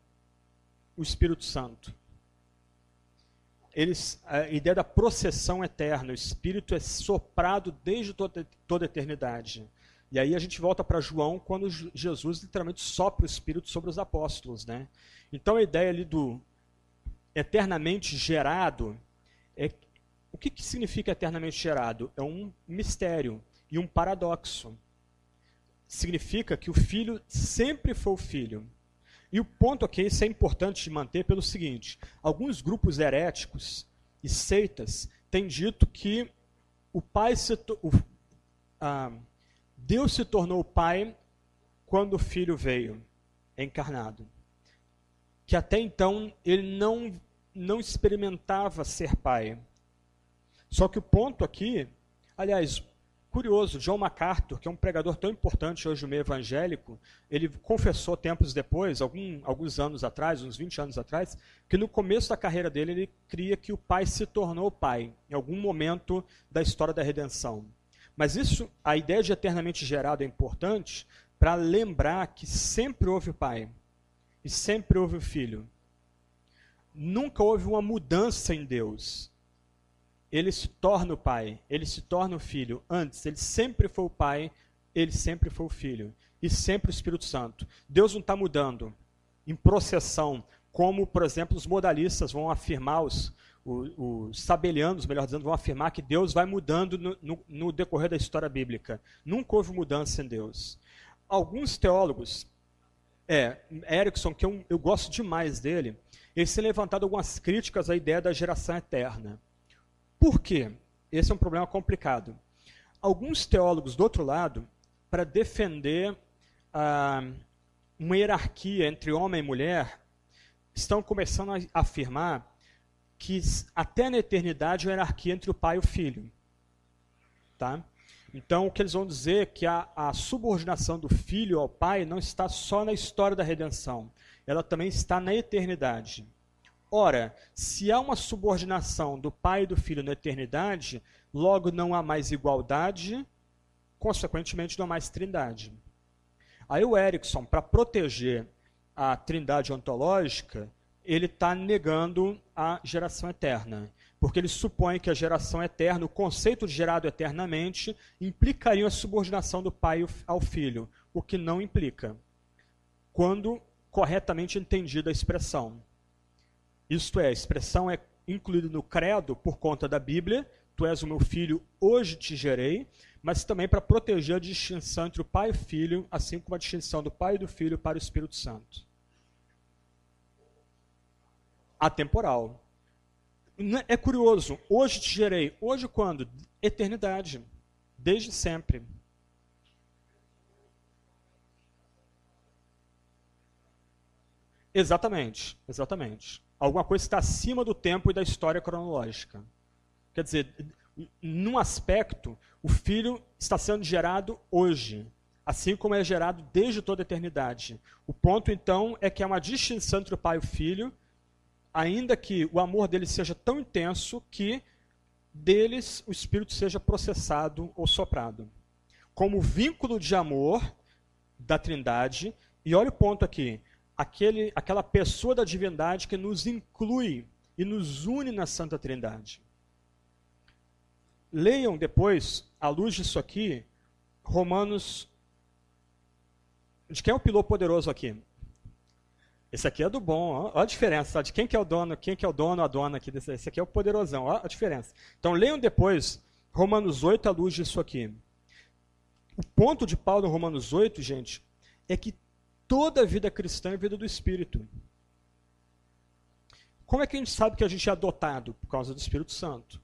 o Espírito Santo. Eles, a ideia da processão eterna, o Espírito é soprado desde toda, toda a eternidade. E aí a gente volta para João, quando Jesus literalmente sopra o Espírito sobre os apóstolos. Né? Então a ideia ali do eternamente gerado, é, o que, que significa eternamente gerado? É um mistério e um paradoxo significa que o filho sempre foi o filho. E o ponto aqui, isso é importante de manter pelo seguinte: alguns grupos heréticos e seitas têm dito que o pai se o- ah, Deus se tornou pai quando o filho veio encarnado. Que até então ele não, não experimentava ser pai. Só que o ponto aqui, aliás, curioso, John MacArthur, que é um pregador tão importante hoje no meio evangélico, ele confessou tempos depois, algum, alguns anos atrás, uns 20 anos atrás, que no começo da carreira dele ele cria que o pai se tornou pai, em algum momento da história da redenção. Mas isso, a ideia de eternamente gerado é importante para lembrar que sempre houve o pai e sempre houve o filho. Nunca houve uma mudança em Deus ele se torna o pai, ele se torna o filho. Antes, ele sempre foi o pai, ele sempre foi o filho. E sempre o Espírito Santo. Deus não está mudando em processão, como, por exemplo, os modalistas vão afirmar, os, os, os sabelianos, melhor dizendo, vão afirmar que Deus vai mudando no, no, no decorrer da história bíblica. Nunca houve mudança em Deus. Alguns teólogos, é, Erickson, que eu, eu gosto demais dele, ele tem levantado algumas críticas à ideia da geração eterna. Por quê? Esse é um problema complicado. Alguns teólogos, do outro lado, para defender ah, uma hierarquia entre homem e mulher, estão começando a afirmar que até na eternidade a hierarquia entre o pai e o filho. Tá? Então, o que eles vão dizer é que a, a subordinação do filho ao pai não está só na história da redenção, ela também está na eternidade. Ora, se há uma subordinação do Pai e do Filho na eternidade, logo não há mais igualdade, consequentemente não há mais trindade. Aí o Erickson, para proteger a trindade ontológica, ele está negando a geração eterna. Porque ele supõe que a geração eterna, o conceito de gerado eternamente, implicaria a subordinação do pai ao filho, o que não implica, quando corretamente entendida a expressão. Isto é, a expressão é incluída no credo por conta da Bíblia, tu és o meu filho, hoje te gerei, mas também para proteger a distinção entre o pai e o filho, assim como a distinção do pai e do filho para o Espírito Santo. Atemporal. É curioso, hoje te gerei. Hoje quando? Eternidade. Desde sempre. Exatamente, exatamente. Alguma coisa está acima do tempo e da história cronológica. Quer dizer, num aspecto, o filho está sendo gerado hoje, assim como é gerado desde toda a eternidade. O ponto, então, é que há uma distinção entre o pai e o filho, ainda que o amor deles seja tão intenso que deles o espírito seja processado ou soprado. Como vínculo de amor da Trindade, e olha o ponto aqui, aquele, aquela pessoa da divindade que nos inclui e nos une na Santa Trindade. Leiam depois, à luz disso aqui, Romanos. De quem é o piloto poderoso aqui? Esse aqui é do bom, olha a diferença, de quem que é o dono, quem que é o dono, a dona aqui desse, esse aqui é o poderosão, olha a diferença. Então leiam depois Romanos 8 à luz disso aqui. O ponto de Paulo em Romanos 8, gente, é que toda a vida cristã é vida do Espírito. Como é que a gente sabe que a gente é adotado? Por causa do Espírito Santo.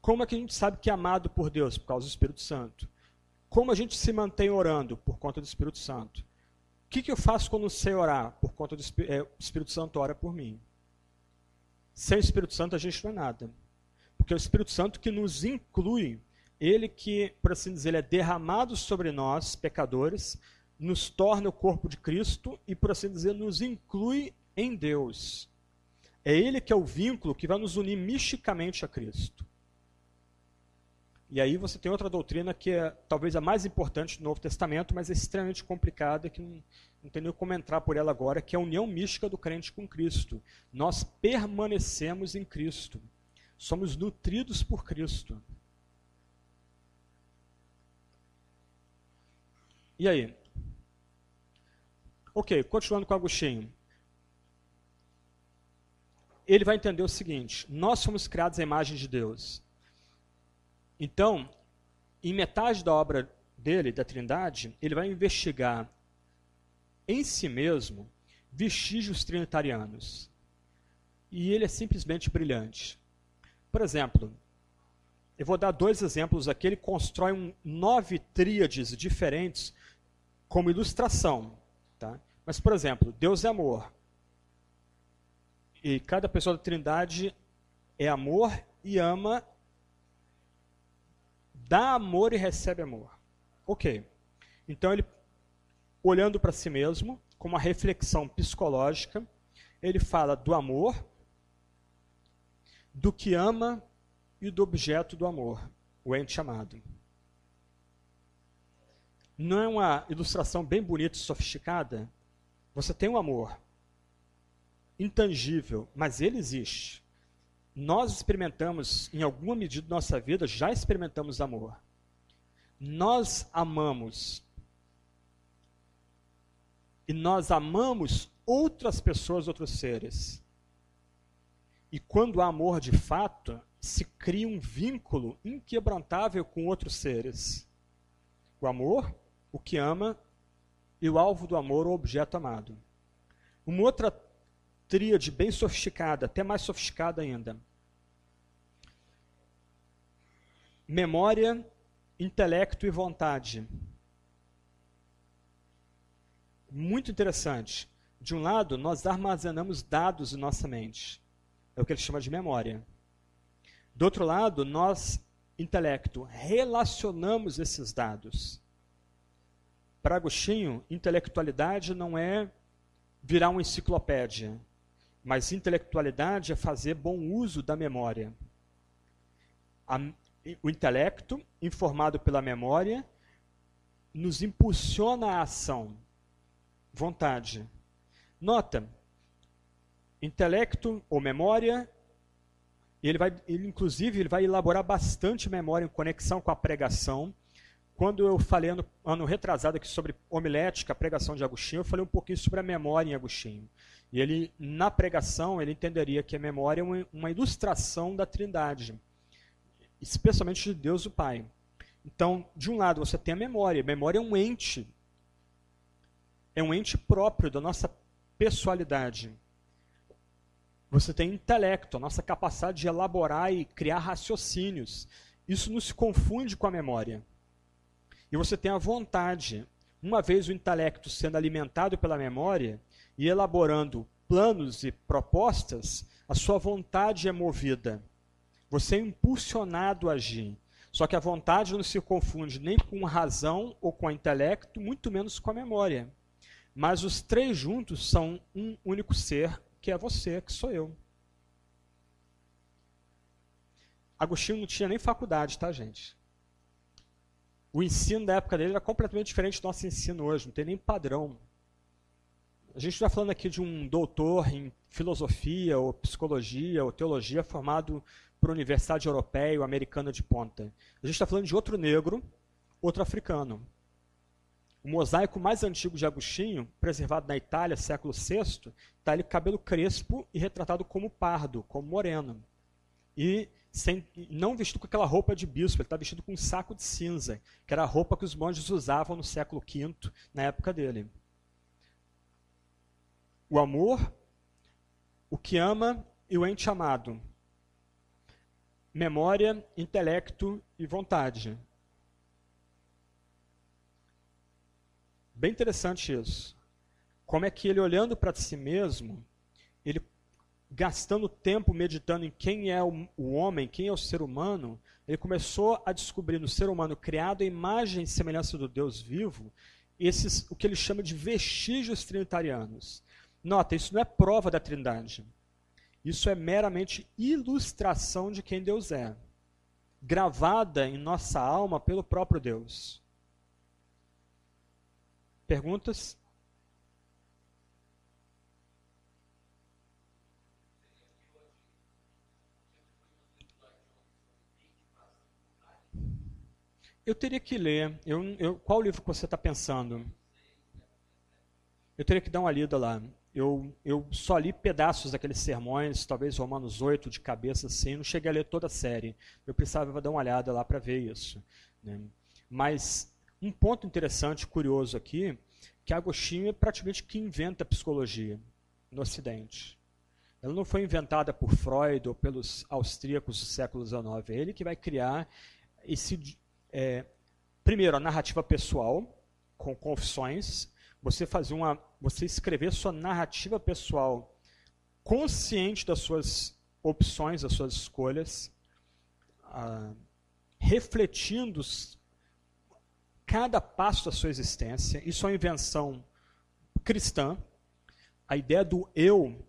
Como é que a gente sabe que é amado por Deus? Por causa do Espírito Santo. Como a gente se mantém orando? Por conta do Espírito Santo que, que eu faço quando sei orar? Por conta do é, Espírito Santo ora por mim. Sem o Espírito Santo a gente não é nada. Porque é o Espírito Santo que nos inclui, ele que, por assim dizer, ele é derramado sobre nós, pecadores, nos torna o corpo de Cristo e, por assim dizer, nos inclui em Deus. É ele que é o vínculo que vai nos unir misticamente a Cristo. E aí você tem outra doutrina que é talvez a mais importante do Novo Testamento, mas é extremamente complicada, que não, não tem nem como entrar por ela agora, que é a união mística do crente com Cristo. Nós permanecemos em Cristo. Somos nutridos por Cristo. E aí? Ok, continuando com Agostinho. Ele vai entender o seguinte: nós somos criados à imagem de Deus. Então, em metade da obra dele, da Trindade, ele vai investigar em si mesmo vestígios trinitarianos. E ele é simplesmente brilhante. Por exemplo, eu vou dar dois exemplos aqui. Ele constrói um, nove tríades diferentes como ilustração. Tá? Mas, por exemplo, Deus é amor. E cada pessoa da Trindade é amor e ama dá amor e recebe amor. Ok. Então ele, olhando para si mesmo, com uma reflexão psicológica, ele fala do amor, do que ama e do objeto do amor, o ente amado. Não é uma ilustração bem bonita e sofisticada? Você tem um amor intangível, mas ele existe nós experimentamos, em alguma medida da nossa vida, já experimentamos amor. Nós amamos. E nós amamos outras pessoas, outros seres. E quando há amor de fato, se cria um vínculo inquebrantável com outros seres. O amor, o que ama, e o alvo do amor, o objeto amado. Uma outra tríade bem sofisticada, até mais sofisticada ainda. Memória, intelecto e vontade. Muito interessante. De um lado, nós armazenamos dados em nossa mente. É o que ele chama de memória. Do outro lado, nós, intelecto, relacionamos esses dados. Para Agostinho, intelectualidade não é virar uma enciclopédia. Mas intelectualidade é fazer bom uso da memória. A, o intelecto, informado pela memória, nos impulsiona a ação, vontade. Nota, intelecto ou memória, ele vai, ele, inclusive, ele vai elaborar bastante memória em conexão com a pregação. Quando eu falei ano, ano retrasado aqui sobre homilética, pregação de Agostinho, eu falei um pouquinho sobre a memória em Agostinho. E ele, na pregação, ele entenderia que a memória é uma, uma ilustração da trindade, especialmente de Deus o Pai. Então, de um lado, você tem a memória. A memória é um ente. É um ente próprio da nossa pessoalidade. Você tem intelecto, a nossa capacidade de elaborar e criar raciocínios. Isso não se confunde com a memória. E você tem a vontade. Uma vez o intelecto sendo alimentado pela memória e elaborando planos e propostas, a sua vontade é movida. Você é impulsionado a agir. Só que a vontade não se confunde nem com razão ou com intelecto, muito menos com a memória. Mas os três juntos são um único ser, que é você, que sou eu. Agostinho não tinha nem faculdade, tá, gente? O ensino da época dele era completamente diferente do nosso ensino hoje, não tem nem padrão. A gente está falando aqui de um doutor em filosofia, ou psicologia, ou teologia, formado por Universidade Europeia ou Americana de ponta. A gente está falando de outro negro, outro africano. O mosaico mais antigo de Agostinho, preservado na Itália, século VI, está ele cabelo crespo e retratado como pardo, como moreno. E sem, não vestido com aquela roupa de bispo, ele está vestido com um saco de cinza, que era a roupa que os monges usavam no século V, na época dele. O amor, o que ama e o ente amado memória, intelecto e vontade. Bem interessante isso. Como é que ele, olhando para si mesmo, gastando tempo meditando em quem é o, homem, quem é o ser humano, ele começou a descobrir no ser humano criado a imagem e semelhança do Deus vivo, esses o que ele chama de vestígios trinitarianos. Nota, isso não é prova da Trindade. Isso é meramente ilustração de quem Deus é, gravada em nossa alma pelo próprio Deus. Perguntas? Eu teria que ler. Eu, eu, qual livro que você está pensando? Eu teria que dar uma lida lá eu, eu só li pedaços daqueles sermões, talvez Romanos 8 de cabeça assim, não cheguei a ler toda a série. Eu precisava dar uma olhada lá para ver isso. Né? Mas um ponto interessante, curioso aqui, que Agostinho é praticamente que inventa a psicologia no Ocidente. Ela não foi inventada por Freud ou pelos austríacos do século XIX. É ele que vai criar esse, é, primeiro, a narrativa pessoal, com confissões, você fazer uma, você escrever sua narrativa pessoal consciente das suas opções, das suas escolhas, ah, refletindo cada passo da sua existência. Isso é uma invenção cristã. A ideia do eu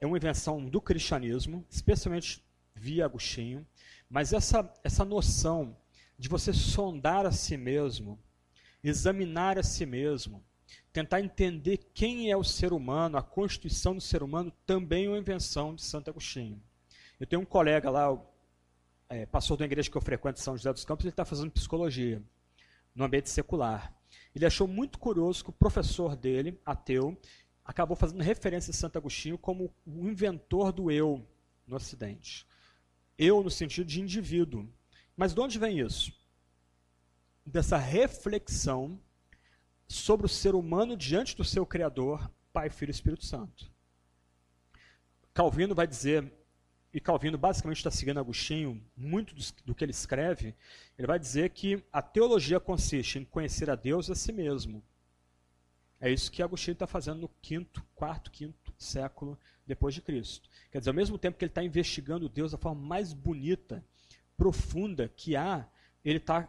é uma invenção do cristianismo, especialmente via Agostinho. Mas essa, essa noção de você sondar a si mesmo, examinar a si mesmo, tentar entender quem é o ser humano, a constituição do ser humano, também é uma invenção de Santo Agostinho. Eu tenho um colega lá, é, pastor da igreja que eu frequento, São José dos Campos, ele está fazendo psicologia no ambiente secular. Ele achou muito curioso que o professor dele, ateu, acabou fazendo referência a Santo Agostinho como o inventor do eu no Ocidente. Eu no sentido de indivíduo. Mas de onde vem isso? dessa reflexão sobre o ser humano diante do seu Criador, Pai, Filho e Espírito Santo. Calvino vai dizer, e Calvino basicamente está seguindo Agostinho, muito do, que ele escreve, ele vai dizer que a teologia consiste em conhecer a Deus a si mesmo. É isso que Agostinho está fazendo no quinto, quarto, quinto século depois de Cristo. Quer dizer, ao mesmo tempo que ele está investigando Deus da forma mais bonita, profunda que há, ele está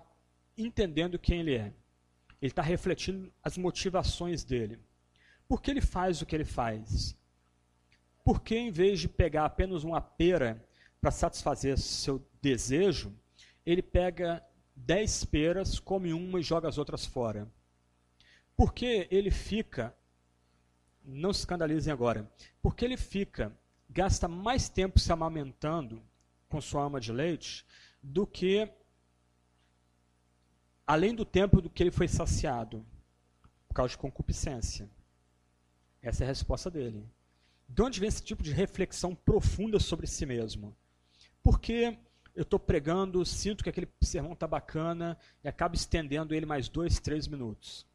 entendendo quem ele é. Ele está refletindo as motivações dele. Por que ele faz o que ele faz? Por que, em vez de pegar apenas uma pera para satisfazer seu desejo, ele pega dez peras, come uma e joga as outras fora? Por que ele fica, não se escandalizem agora, porque ele fica, gasta mais tempo se amamentando com sua alma de leite do que além do tempo do que ele foi saciado, por causa de concupiscência. Essa é a resposta dele. De onde vem esse tipo de reflexão profunda sobre si mesmo? Porque eu estou pregando, sinto que aquele sermão está bacana e acabo estendendo ele mais dois, três minutos.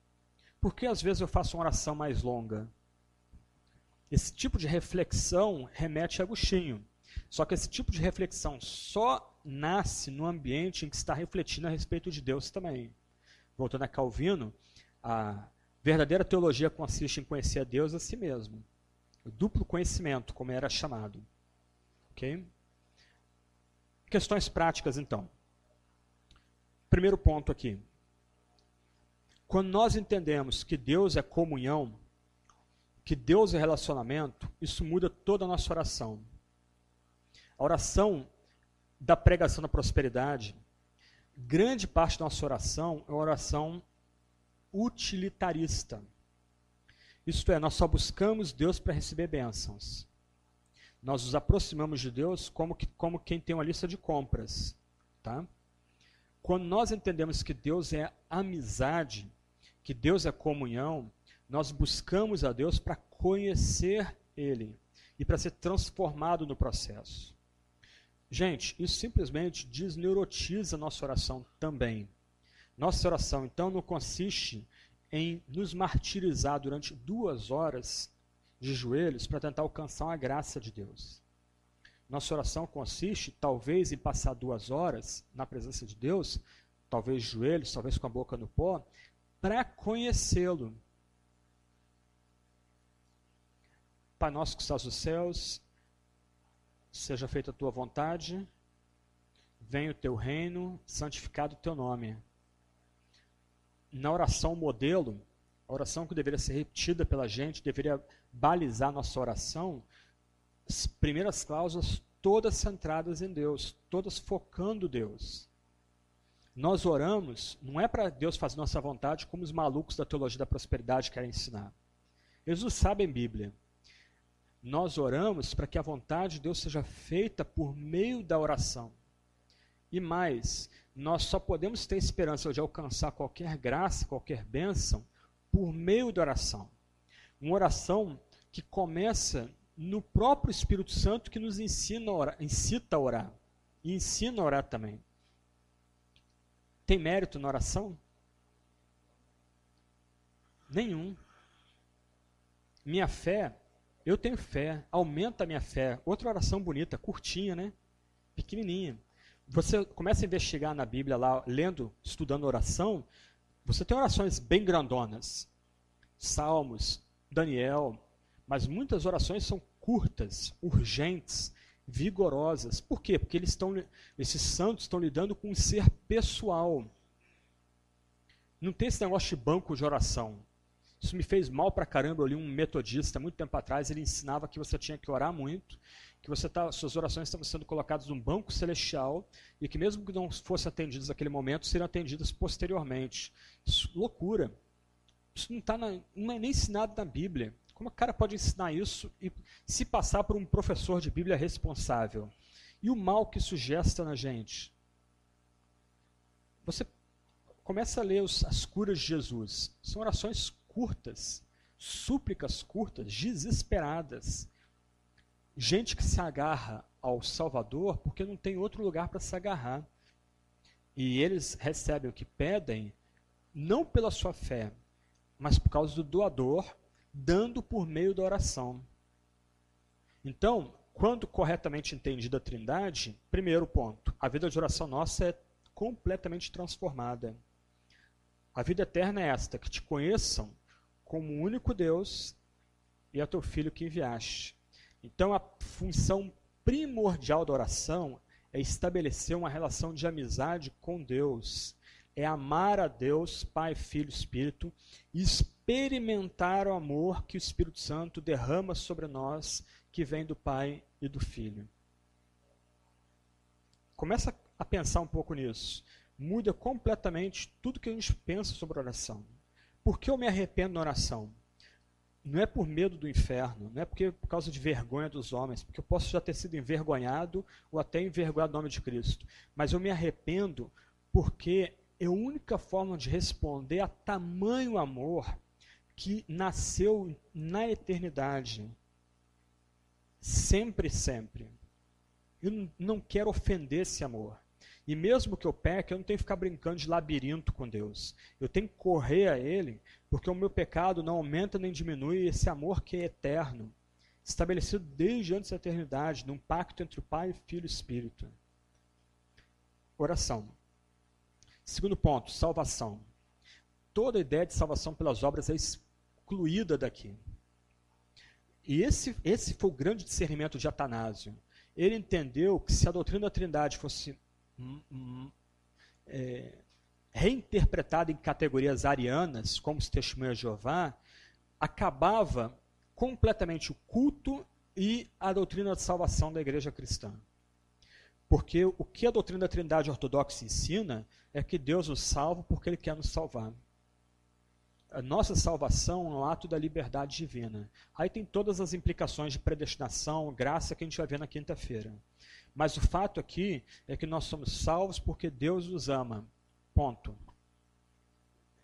Porque às vezes eu faço uma oração mais longa. Esse tipo de reflexão remete a Agostinho. Só que esse tipo de reflexão só nasce no ambiente em que está refletindo a respeito de Deus também. Voltando a Calvino, a verdadeira teologia consiste em conhecer a Deus a si mesmo. O duplo conhecimento, como era chamado. Ok? Questões práticas, então. Primeiro ponto aqui. Quando nós entendemos que Deus é comunhão, que Deus é relacionamento, isso muda toda a nossa oração. A oração da pregação da prosperidade, grande parte da nossa oração é uma oração utilitarista. Isto é, nós só buscamos Deus para receber bênçãos. Nós nos aproximamos de Deus como, que, como quem tem uma lista de compras. Tá? Quando nós entendemos que Deus é amizade, que Deus é comunhão, nós buscamos a Deus para conhecer Ele e para ser transformado no processo. Gente, isso simplesmente desneurotiza nossa oração também. Nossa oração, então, não consiste em nos martirizar durante duas horas de joelhos para tentar alcançar a graça de Deus. Nossa oração consiste, talvez, em passar duas horas na presença de Deus, talvez joelhos, talvez com a boca no pó, para conhecê-lo. Pai nosso que estás nos céus, seja feita a tua vontade, venha o teu reino, santificado o teu nome. Na oração modelo, a oração que deveria ser repetida pela gente, deveria balizar nossa oração, as primeiras cláusulas todas centradas em Deus, todas focando Deus. Nós oramos, não é para Deus fazer nossa vontade como os malucos da teologia da prosperidade querem ensinar. Eles não sabem Bíblia. Nós oramos para que a vontade de Deus seja feita por meio da oração. E mais, nós só podemos ter esperança de alcançar qualquer graça, qualquer bênção, por meio da oração. Uma oração que começa no próprio Espírito Santo que nos ensina a orar, incita a orar. E ensina a orar também. Tem mérito na oração? Nenhum. Minha fé eu tenho fé, aumenta a minha fé. Outra oração bonita, curtinha, né? Pequenininha. Você começa a investigar na Bíblia lá, lendo, estudando oração, você tem orações bem grandonas. Salmos, Daniel, mas muitas orações são curtas, urgentes, vigorosas. Por quê? Porque eles estão, esses santos estão lidando com um ser pessoal. Não tem esse negócio de banco de oração. Isso me fez mal pra caramba. Eu li um metodista muito tempo atrás, ele ensinava que você tinha que orar muito, que você tá, suas orações estavam sendo colocadas num banco celestial e que mesmo que não fossem atendidas naquele momento, seriam atendidas posteriormente. Isso, loucura. Isso não, tá na, não é nem ensinado na Bíblia. Como o cara pode ensinar isso e se passar por um professor de Bíblia responsável? E o mal que isso gesta na gente? Você começa a ler os, as curas de Jesus. São orações curtas, súplicas curtas, desesperadas. Gente que se agarra ao Salvador porque não tem outro lugar para se agarrar. E eles recebem o que pedem, não pela sua fé, mas por causa do doador, dando por meio da oração. Então, quando corretamente entendida a Trindade, primeiro ponto, a vida de oração nossa é completamente transformada. A vida eterna é esta: que te conheçam como o único Deus e a teu filho que enviaste. Então a função primordial da oração é estabelecer uma relação de amizade com Deus, é amar a Deus, Pai, Filho, Espírito, e experimentar o amor que o Espírito Santo derrama sobre nós, que vem do Pai e do Filho. Começa a pensar um pouco nisso. Muda completamente tudo que a gente pensa sobre oração. Por que eu me arrependo na oração? Não é por medo do inferno, não é porque por causa de vergonha dos homens, porque eu posso já ter sido envergonhado ou até envergonhado no nome de Cristo. Mas eu me arrependo porque é a única forma de responder a tamanho amor que nasceu na eternidade. Sempre, sempre. Eu não quero ofender esse amor. E mesmo que eu peque, eu não tenho que ficar brincando de labirinto com Deus. Eu tenho que correr a Ele, porque o meu pecado não aumenta nem diminui esse amor que é eterno, estabelecido desde antes da eternidade, num pacto entre o Pai, Filho e Espírito. Oração. Segundo ponto, salvação. Toda ideia de salvação pelas obras é excluída daqui. E esse, esse foi o grande discernimento de Atanásio. Ele entendeu que se a doutrina da Trindade fosse é, reinterpretada em categorias arianas, como os testemunhos de Jeová, acabava completamente o culto e a doutrina de salvação da igreja cristã. Porque o que a doutrina da Trindade ortodoxa ensina é que Deus nos salva porque Ele quer nos salvar a nossa salvação é um ato da liberdade divina. Aí tem todas as implicações de predestinação, graça que a gente vai ver na quinta-feira. Mas o fato aqui é que nós somos salvos porque Deus nos ama. Ponto.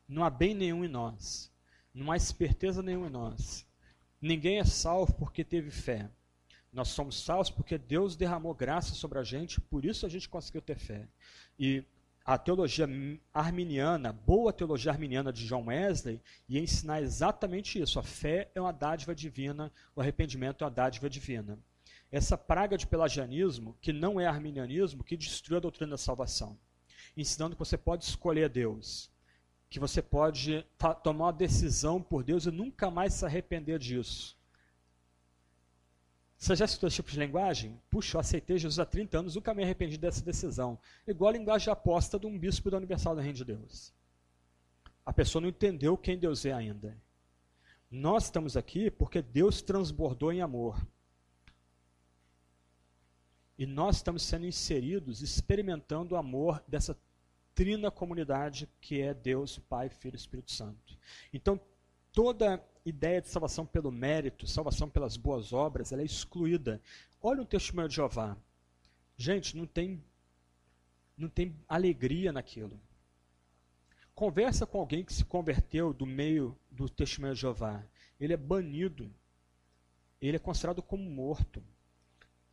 Não há bem nenhum em nós. Não há esperteza nenhuma em nós. Ninguém é salvo porque teve fé. Nós somos salvos porque Deus derramou graça sobre a gente, por isso a gente conseguiu ter fé. E a teologia arminiana, boa teologia arminiana de John Wesley, ia ensinar exatamente isso. A fé é uma dádiva divina, o arrependimento é uma dádiva divina. Essa praga de pelagianismo, que não é arminianismo, que destruiu a doutrina da salvação, ensinando que você pode escolher Deus, que você pode tomar uma decisão por Deus e nunca mais se arrepender disso. Você já citou esse tipo de linguagem? Puxa, eu aceitei Jesus há 30 anos, nunca me arrependi dessa decisão. Igual a linguagem de aposta de um bispo da Universal da Reino de Deus. A pessoa não entendeu quem Deus é ainda. Nós estamos aqui porque Deus transbordou em amor. E nós estamos sendo inseridos, experimentando o amor dessa trina comunidade que é Deus, Pai, Filho e Espírito Santo. Então, toda ideia de salvação pelo mérito, salvação pelas boas obras, ela é excluída. Olha o testemunho de Jeová. Gente, não tem, não tem alegria naquilo. Conversa com alguém que se converteu do meio do testemunho de Jeová. Ele é banido. Ele é considerado como morto.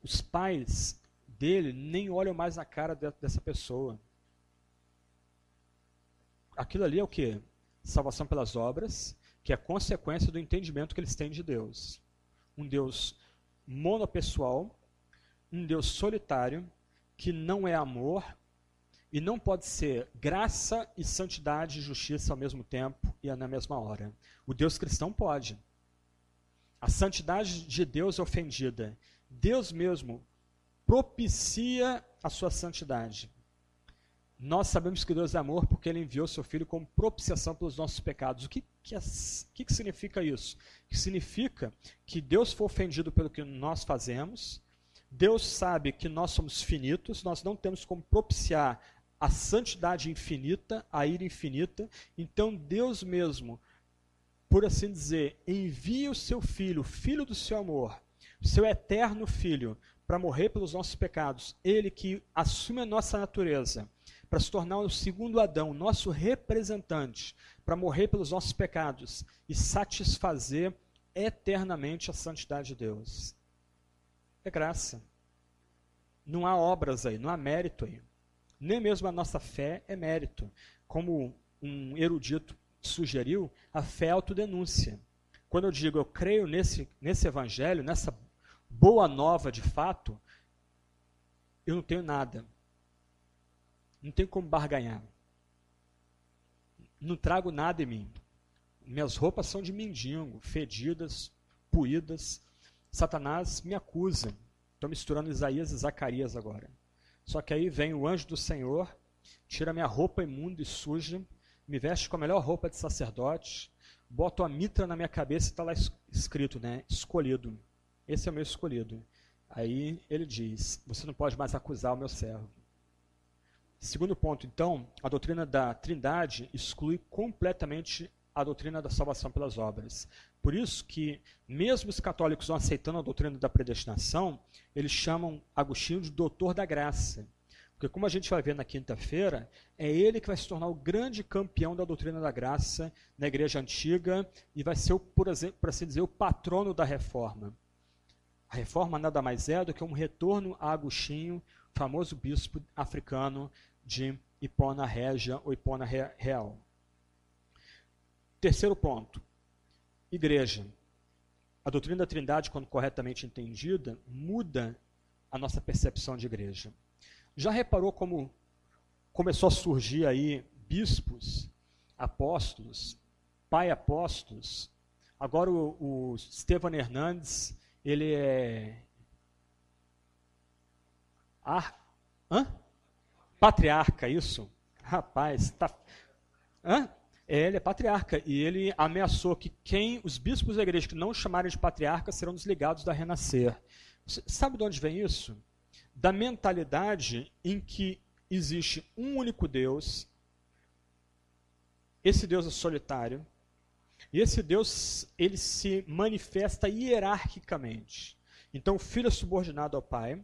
Os pais dele nem olham mais na cara dessa pessoa. Aquilo ali é o que? Salvação pelas obras que é consequência do entendimento que eles têm de Deus. Um Deus monopessoal, um Deus solitário, que não é amor e não pode ser graça e santidade e justiça ao mesmo tempo e na mesma hora. O Deus cristão pode. A santidade de Deus é ofendida. Deus mesmo propicia a sua santidade. Nós sabemos que Deus é amor porque Ele enviou seu Filho como propiciação pelos nossos pecados. O que, que, é, que, que significa isso? Que significa que Deus foi ofendido pelo que nós fazemos, Deus sabe que nós somos finitos, nós não temos como propiciar a santidade infinita, a ira infinita, então Deus mesmo, por assim dizer, envia o seu Filho, Filho do seu amor, seu eterno Filho, para morrer pelos nossos pecados, Ele que assume a nossa natureza para se tornar o segundo Adão, nosso representante, para morrer pelos nossos pecados e satisfazer eternamente a santidade de Deus. É graça. Não há obras aí, não há mérito aí. Nem mesmo a nossa fé é mérito. Como um erudito sugeriu, a fé é autodenúncia. Quando eu digo eu creio nesse, nesse evangelho, nessa boa nova de fato, eu não tenho nada. Não tenho como barganhar. Não trago nada em mim. Minhas roupas são de mendigo, fedidas, puídas. Satanás me acusa. Estou misturando Isaías e Zacarias agora. Só que aí vem o anjo do Senhor, tira minha roupa imunda e suja, me veste com a melhor roupa de sacerdote, boto a mitra na minha cabeça e está lá escrito, né? Escolhido. Esse é o meu escolhido. Aí ele diz: Você não pode mais acusar o meu servo. Segundo ponto, então, a doutrina da Trindade exclui completamente a doutrina da salvação pelas obras. Por isso que, mesmo os católicos não aceitando a doutrina da predestinação, eles chamam Agostinho de doutor da graça. Porque, como a gente vai ver na quinta-feira, é ele que vai se tornar o grande campeão da doutrina da graça na igreja antiga e vai ser, por, por assim dizer, o patrono da reforma. A reforma nada mais é do que um retorno a Agostinho, famoso bispo africano de Hipona Régia ou Hipona Real. Terceiro ponto: igreja. A doutrina da Trindade, quando corretamente entendida, muda a nossa percepção de igreja. Já reparou como começou a surgir aí bispos, apóstolos, pai apóstolos? Agora o, o Stefano Hernandes ele é Ar... Hã? patriarca, isso? Rapaz, tá... Hã? É, ele é patriarca e ele ameaçou que quem os bispos da igreja que não chamarem de patriarca serão desligados da renascer. Você sabe de onde vem isso? Da mentalidade em que existe um único Deus, esse Deus é solitário, e esse Deus, ele se manifesta hierarquicamente. Então, o filho é subordinado ao pai,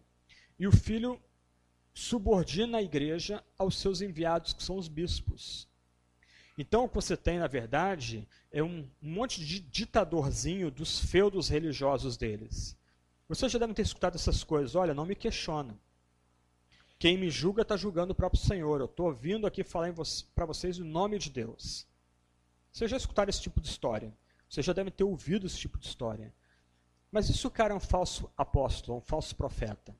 e o filho subordina a igreja aos seus enviados, que são os bispos. Então, o que você tem, na verdade, é um monte de ditadorzinho dos feudos religiosos deles. Você já deve ter escutado essas coisas. Olha, não me questiona. Quem me julga está julgando o próprio Senhor. Eu estou vindo aqui falar para vocês o nome de Deus. Vocês já escutaram esse tipo de história. Vocês já devem ter ouvido esse tipo de história. Mas se o cara é um falso apóstolo, um falso profeta?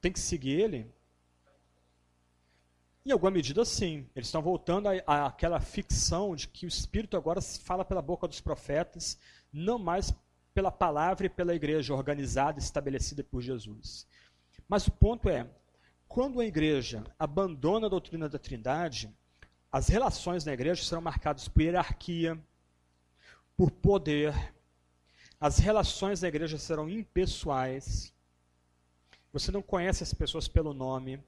Tem que seguir ele? Em alguma medida, sim. Eles estão voltando àquela ficção de que o Espírito agora se fala pela boca dos profetas, não mais pela palavra e pela igreja organizada estabelecida por Jesus. Mas o ponto é, quando a igreja abandona a doutrina da Trindade, as relações na igreja serão marcadas por hierarquia, por poder. As relações na igreja serão impessoais. Você não conhece as pessoas pelo nome.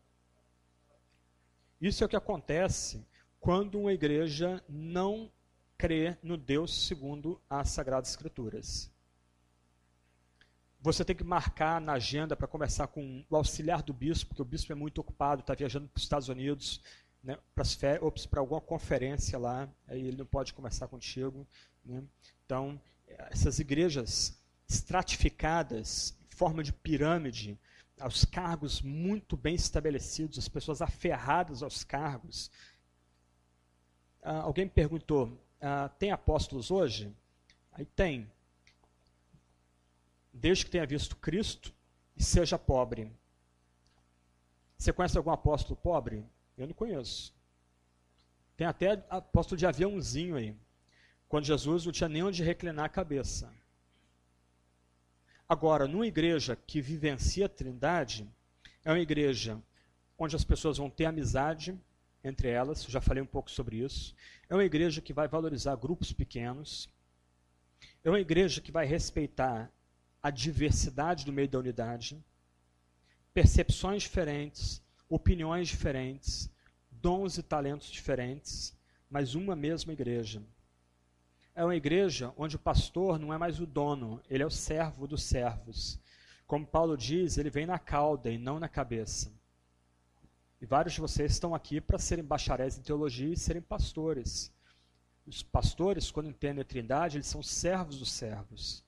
Isso é o que acontece quando uma igreja não crê no Deus segundo as Sagradas Escrituras. Você tem que marcar na agenda para conversar com o auxiliar do bispo, porque o bispo é muito ocupado, está viajando para os Estados Unidos, né, para alguma conferência lá, aí ele não pode conversar contigo. Né? Então, essas igrejas estratificadas, em forma de pirâmide, aos cargos muito bem estabelecidos, as pessoas aferradas aos cargos. Ah, alguém me perguntou, ah, tem apóstolos hoje? Aí tem. Desde que tenha visto Cristo e seja pobre. Você conhece algum apóstolo pobre? Eu não conheço. Tem até apóstolo de aviãozinho aí. Quando Jesus não tinha nem onde reclinar a cabeça. Agora, numa igreja que vivencia a trindade, é uma igreja onde as pessoas vão ter amizade entre elas, já falei um pouco sobre isso. É uma igreja que vai valorizar grupos pequenos. É uma igreja que vai respeitar a diversidade do meio da unidade, percepções diferentes, opiniões diferentes, dons e talentos diferentes, mas uma mesma igreja. É uma igreja onde o pastor não é mais o dono, ele é o servo dos servos. Como Paulo diz, ele vem na cauda e não na cabeça. E vários de vocês estão aqui para serem bacharéis em teologia e serem pastores. Os pastores, quando entendem a trindade, eles são servos dos servos.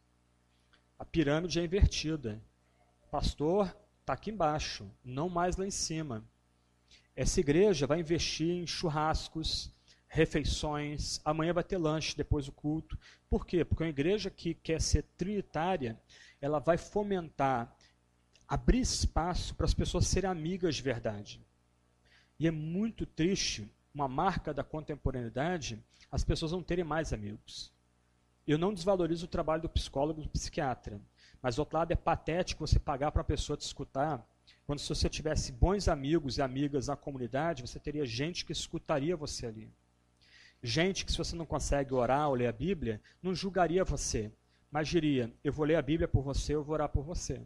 A pirâmide é invertida. Pastor está aqui embaixo, não mais lá em cima. Essa igreja vai investir em churrascos, refeições, amanhã vai ter lanche depois do culto. Por quê? Porque uma igreja que quer ser trinitária, ela vai fomentar, abrir espaço para as pessoas serem amigas de verdade. E é muito triste, uma marca da contemporaneidade, as pessoas não terem mais amigos. Eu não desvalorizo o trabalho do psicólogo do psiquiatra. Mas, do outro lado, é patético você pagar para uma pessoa te escutar, quando se você tivesse bons amigos e amigas na comunidade, você teria gente que escutaria você ali. Gente que, se você não consegue orar ou ler a Bíblia, não julgaria você, mas diria: eu vou ler a Bíblia por você, eu vou orar por você.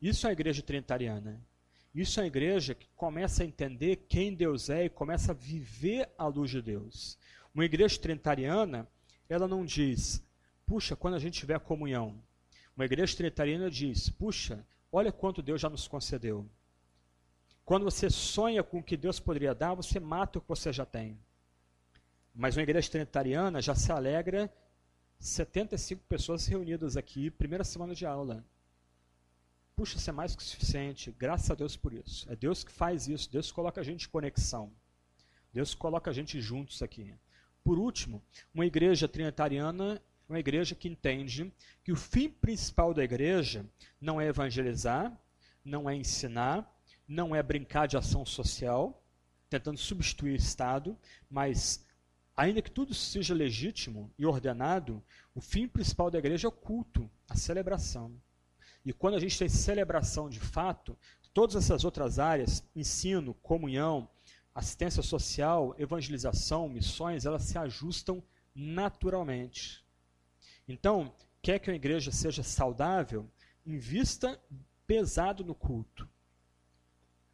Isso é a igreja trinitariana. Isso é a igreja que começa a entender quem Deus é e começa a viver à luz de Deus. Uma igreja trinitariana, ela não diz, puxa, quando a gente tiver comunhão. Uma igreja trinitariana diz, puxa, olha quanto Deus já nos concedeu. Quando você sonha com o que Deus poderia dar, você mata o que você já tem. Mas uma igreja trinitariana já se alegra 75 pessoas reunidas aqui, primeira semana de aula. Puxa, isso é mais que suficiente. Graças a Deus por isso. É Deus que faz isso. Deus coloca a gente em conexão. Deus coloca a gente juntos aqui. Por último, uma igreja trinitariana uma igreja que entende que o fim principal da igreja não é evangelizar, não é ensinar, não é brincar de ação social, tentando substituir o Estado, mas ainda que tudo seja legítimo e ordenado, o fim principal da igreja é o culto, a celebração. E quando a gente tem celebração de fato, todas essas outras áreas, ensino, comunhão, assistência social, evangelização, missões, elas se ajustam naturalmente. Então, quer que a igreja seja saudável, invista pesado no culto.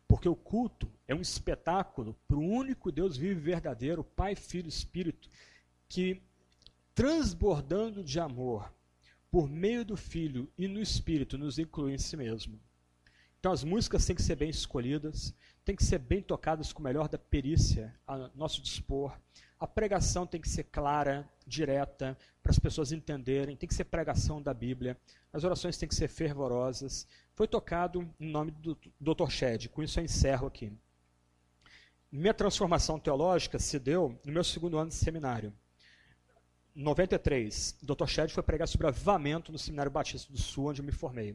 Porque o culto é um espetáculo para o único Deus vivo e verdadeiro, Pai, Filho e Espírito, que transbordando de amor, por meio do Filho e no Espírito, nos inclui em si mesmo. Então as músicas têm que ser bem escolhidas, têm que ser bem tocadas com o melhor da perícia a nosso dispor. A pregação tem que ser clara, direta, para as pessoas entenderem, tem que ser pregação da Bíblia. As orações têm que ser fervorosas. Foi tocado em nome do Dr. Shed, com isso eu encerro aqui. Minha transformação teológica se deu no meu segundo ano de seminário. 93, o Dr. Shed foi pregar sobre avivamento no Seminário Batista do Sul, onde eu me formei.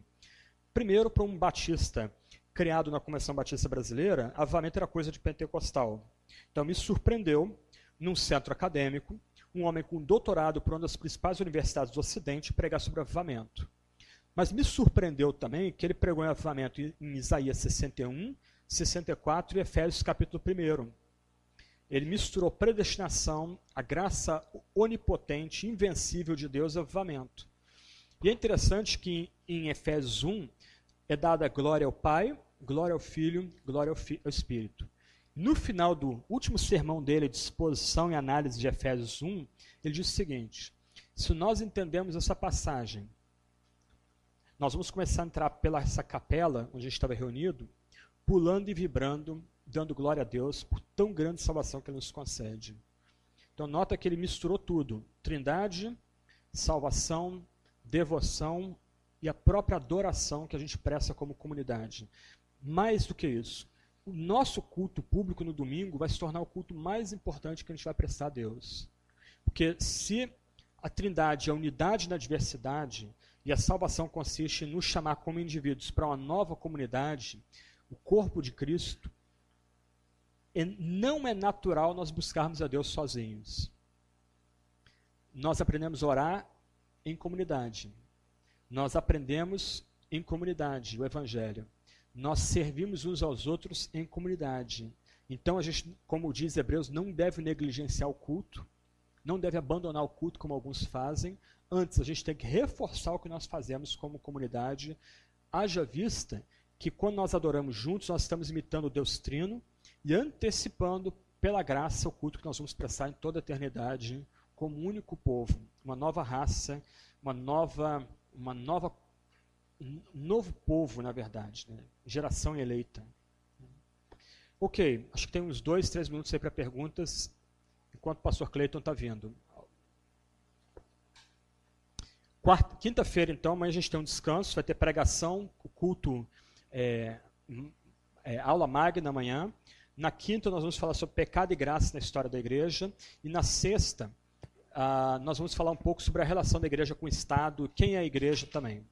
Primeiro, para um batista criado na Convenção Batista Brasileira, avivamento era coisa de pentecostal. Então me surpreendeu, num centro acadêmico, um homem com doutorado por uma das principais universidades do Ocidente pregar sobre avivamento. Mas me surpreendeu também que ele pregou em avivamento em Isaías 61, 64 e Efésios capítulo 1. Ele misturou predestinação, a graça onipotente, invencível de Deus avivamento. E é interessante que em Efésios 1 é dada glória ao Pai, glória ao Filho, glória ao, Fi ao Espírito. No final do último sermão dele, de exposição e análise de Efésios 1, ele diz o seguinte: se nós entendemos essa passagem, nós vamos começar a entrar pela essa capela onde a gente estava reunido, pulando e vibrando dando glória a Deus por tão grande salvação que Ele nos concede. Então, nota que ele misturou tudo: trindade, salvação, devoção e a própria adoração que a gente presta como comunidade. Mais do que isso, o nosso culto público no domingo vai se tornar o culto mais importante que a gente vai prestar a Deus. Porque se a trindade é a unidade na diversidade e a salvação consiste em nos chamar como indivíduos para uma nova comunidade, o corpo de Cristo, não é natural nós buscarmos a Deus sozinhos. Nós aprendemos a orar em comunidade. Nós aprendemos em comunidade o Evangelho. Nós servimos uns aos outros em comunidade. Então, a gente, como diz Hebreus, não deve negligenciar o culto, não deve abandonar o culto como alguns fazem. Antes, a gente tem que reforçar o que nós fazemos como comunidade. Haja vista que quando nós adoramos juntos, nós estamos imitando o Deus Trino, e antecipando pela graça o culto que nós vamos prestar em toda a eternidade como um único povo, uma nova raça, uma nova, uma nova, um novo povo, na verdade, né? geração eleita. Ok, acho que tem uns dois, três minutos aí para perguntas, enquanto o pastor Cleiton está vindo. Quinta-feira, então, amanhã a gente tem um descanso, vai ter pregação, culto, é, é, aula magna amanhã. Na quinta, nós vamos falar sobre pecado e graça na história da igreja. E na sexta, uh, nós vamos falar um pouco sobre a relação da igreja com o Estado, quem é a igreja também.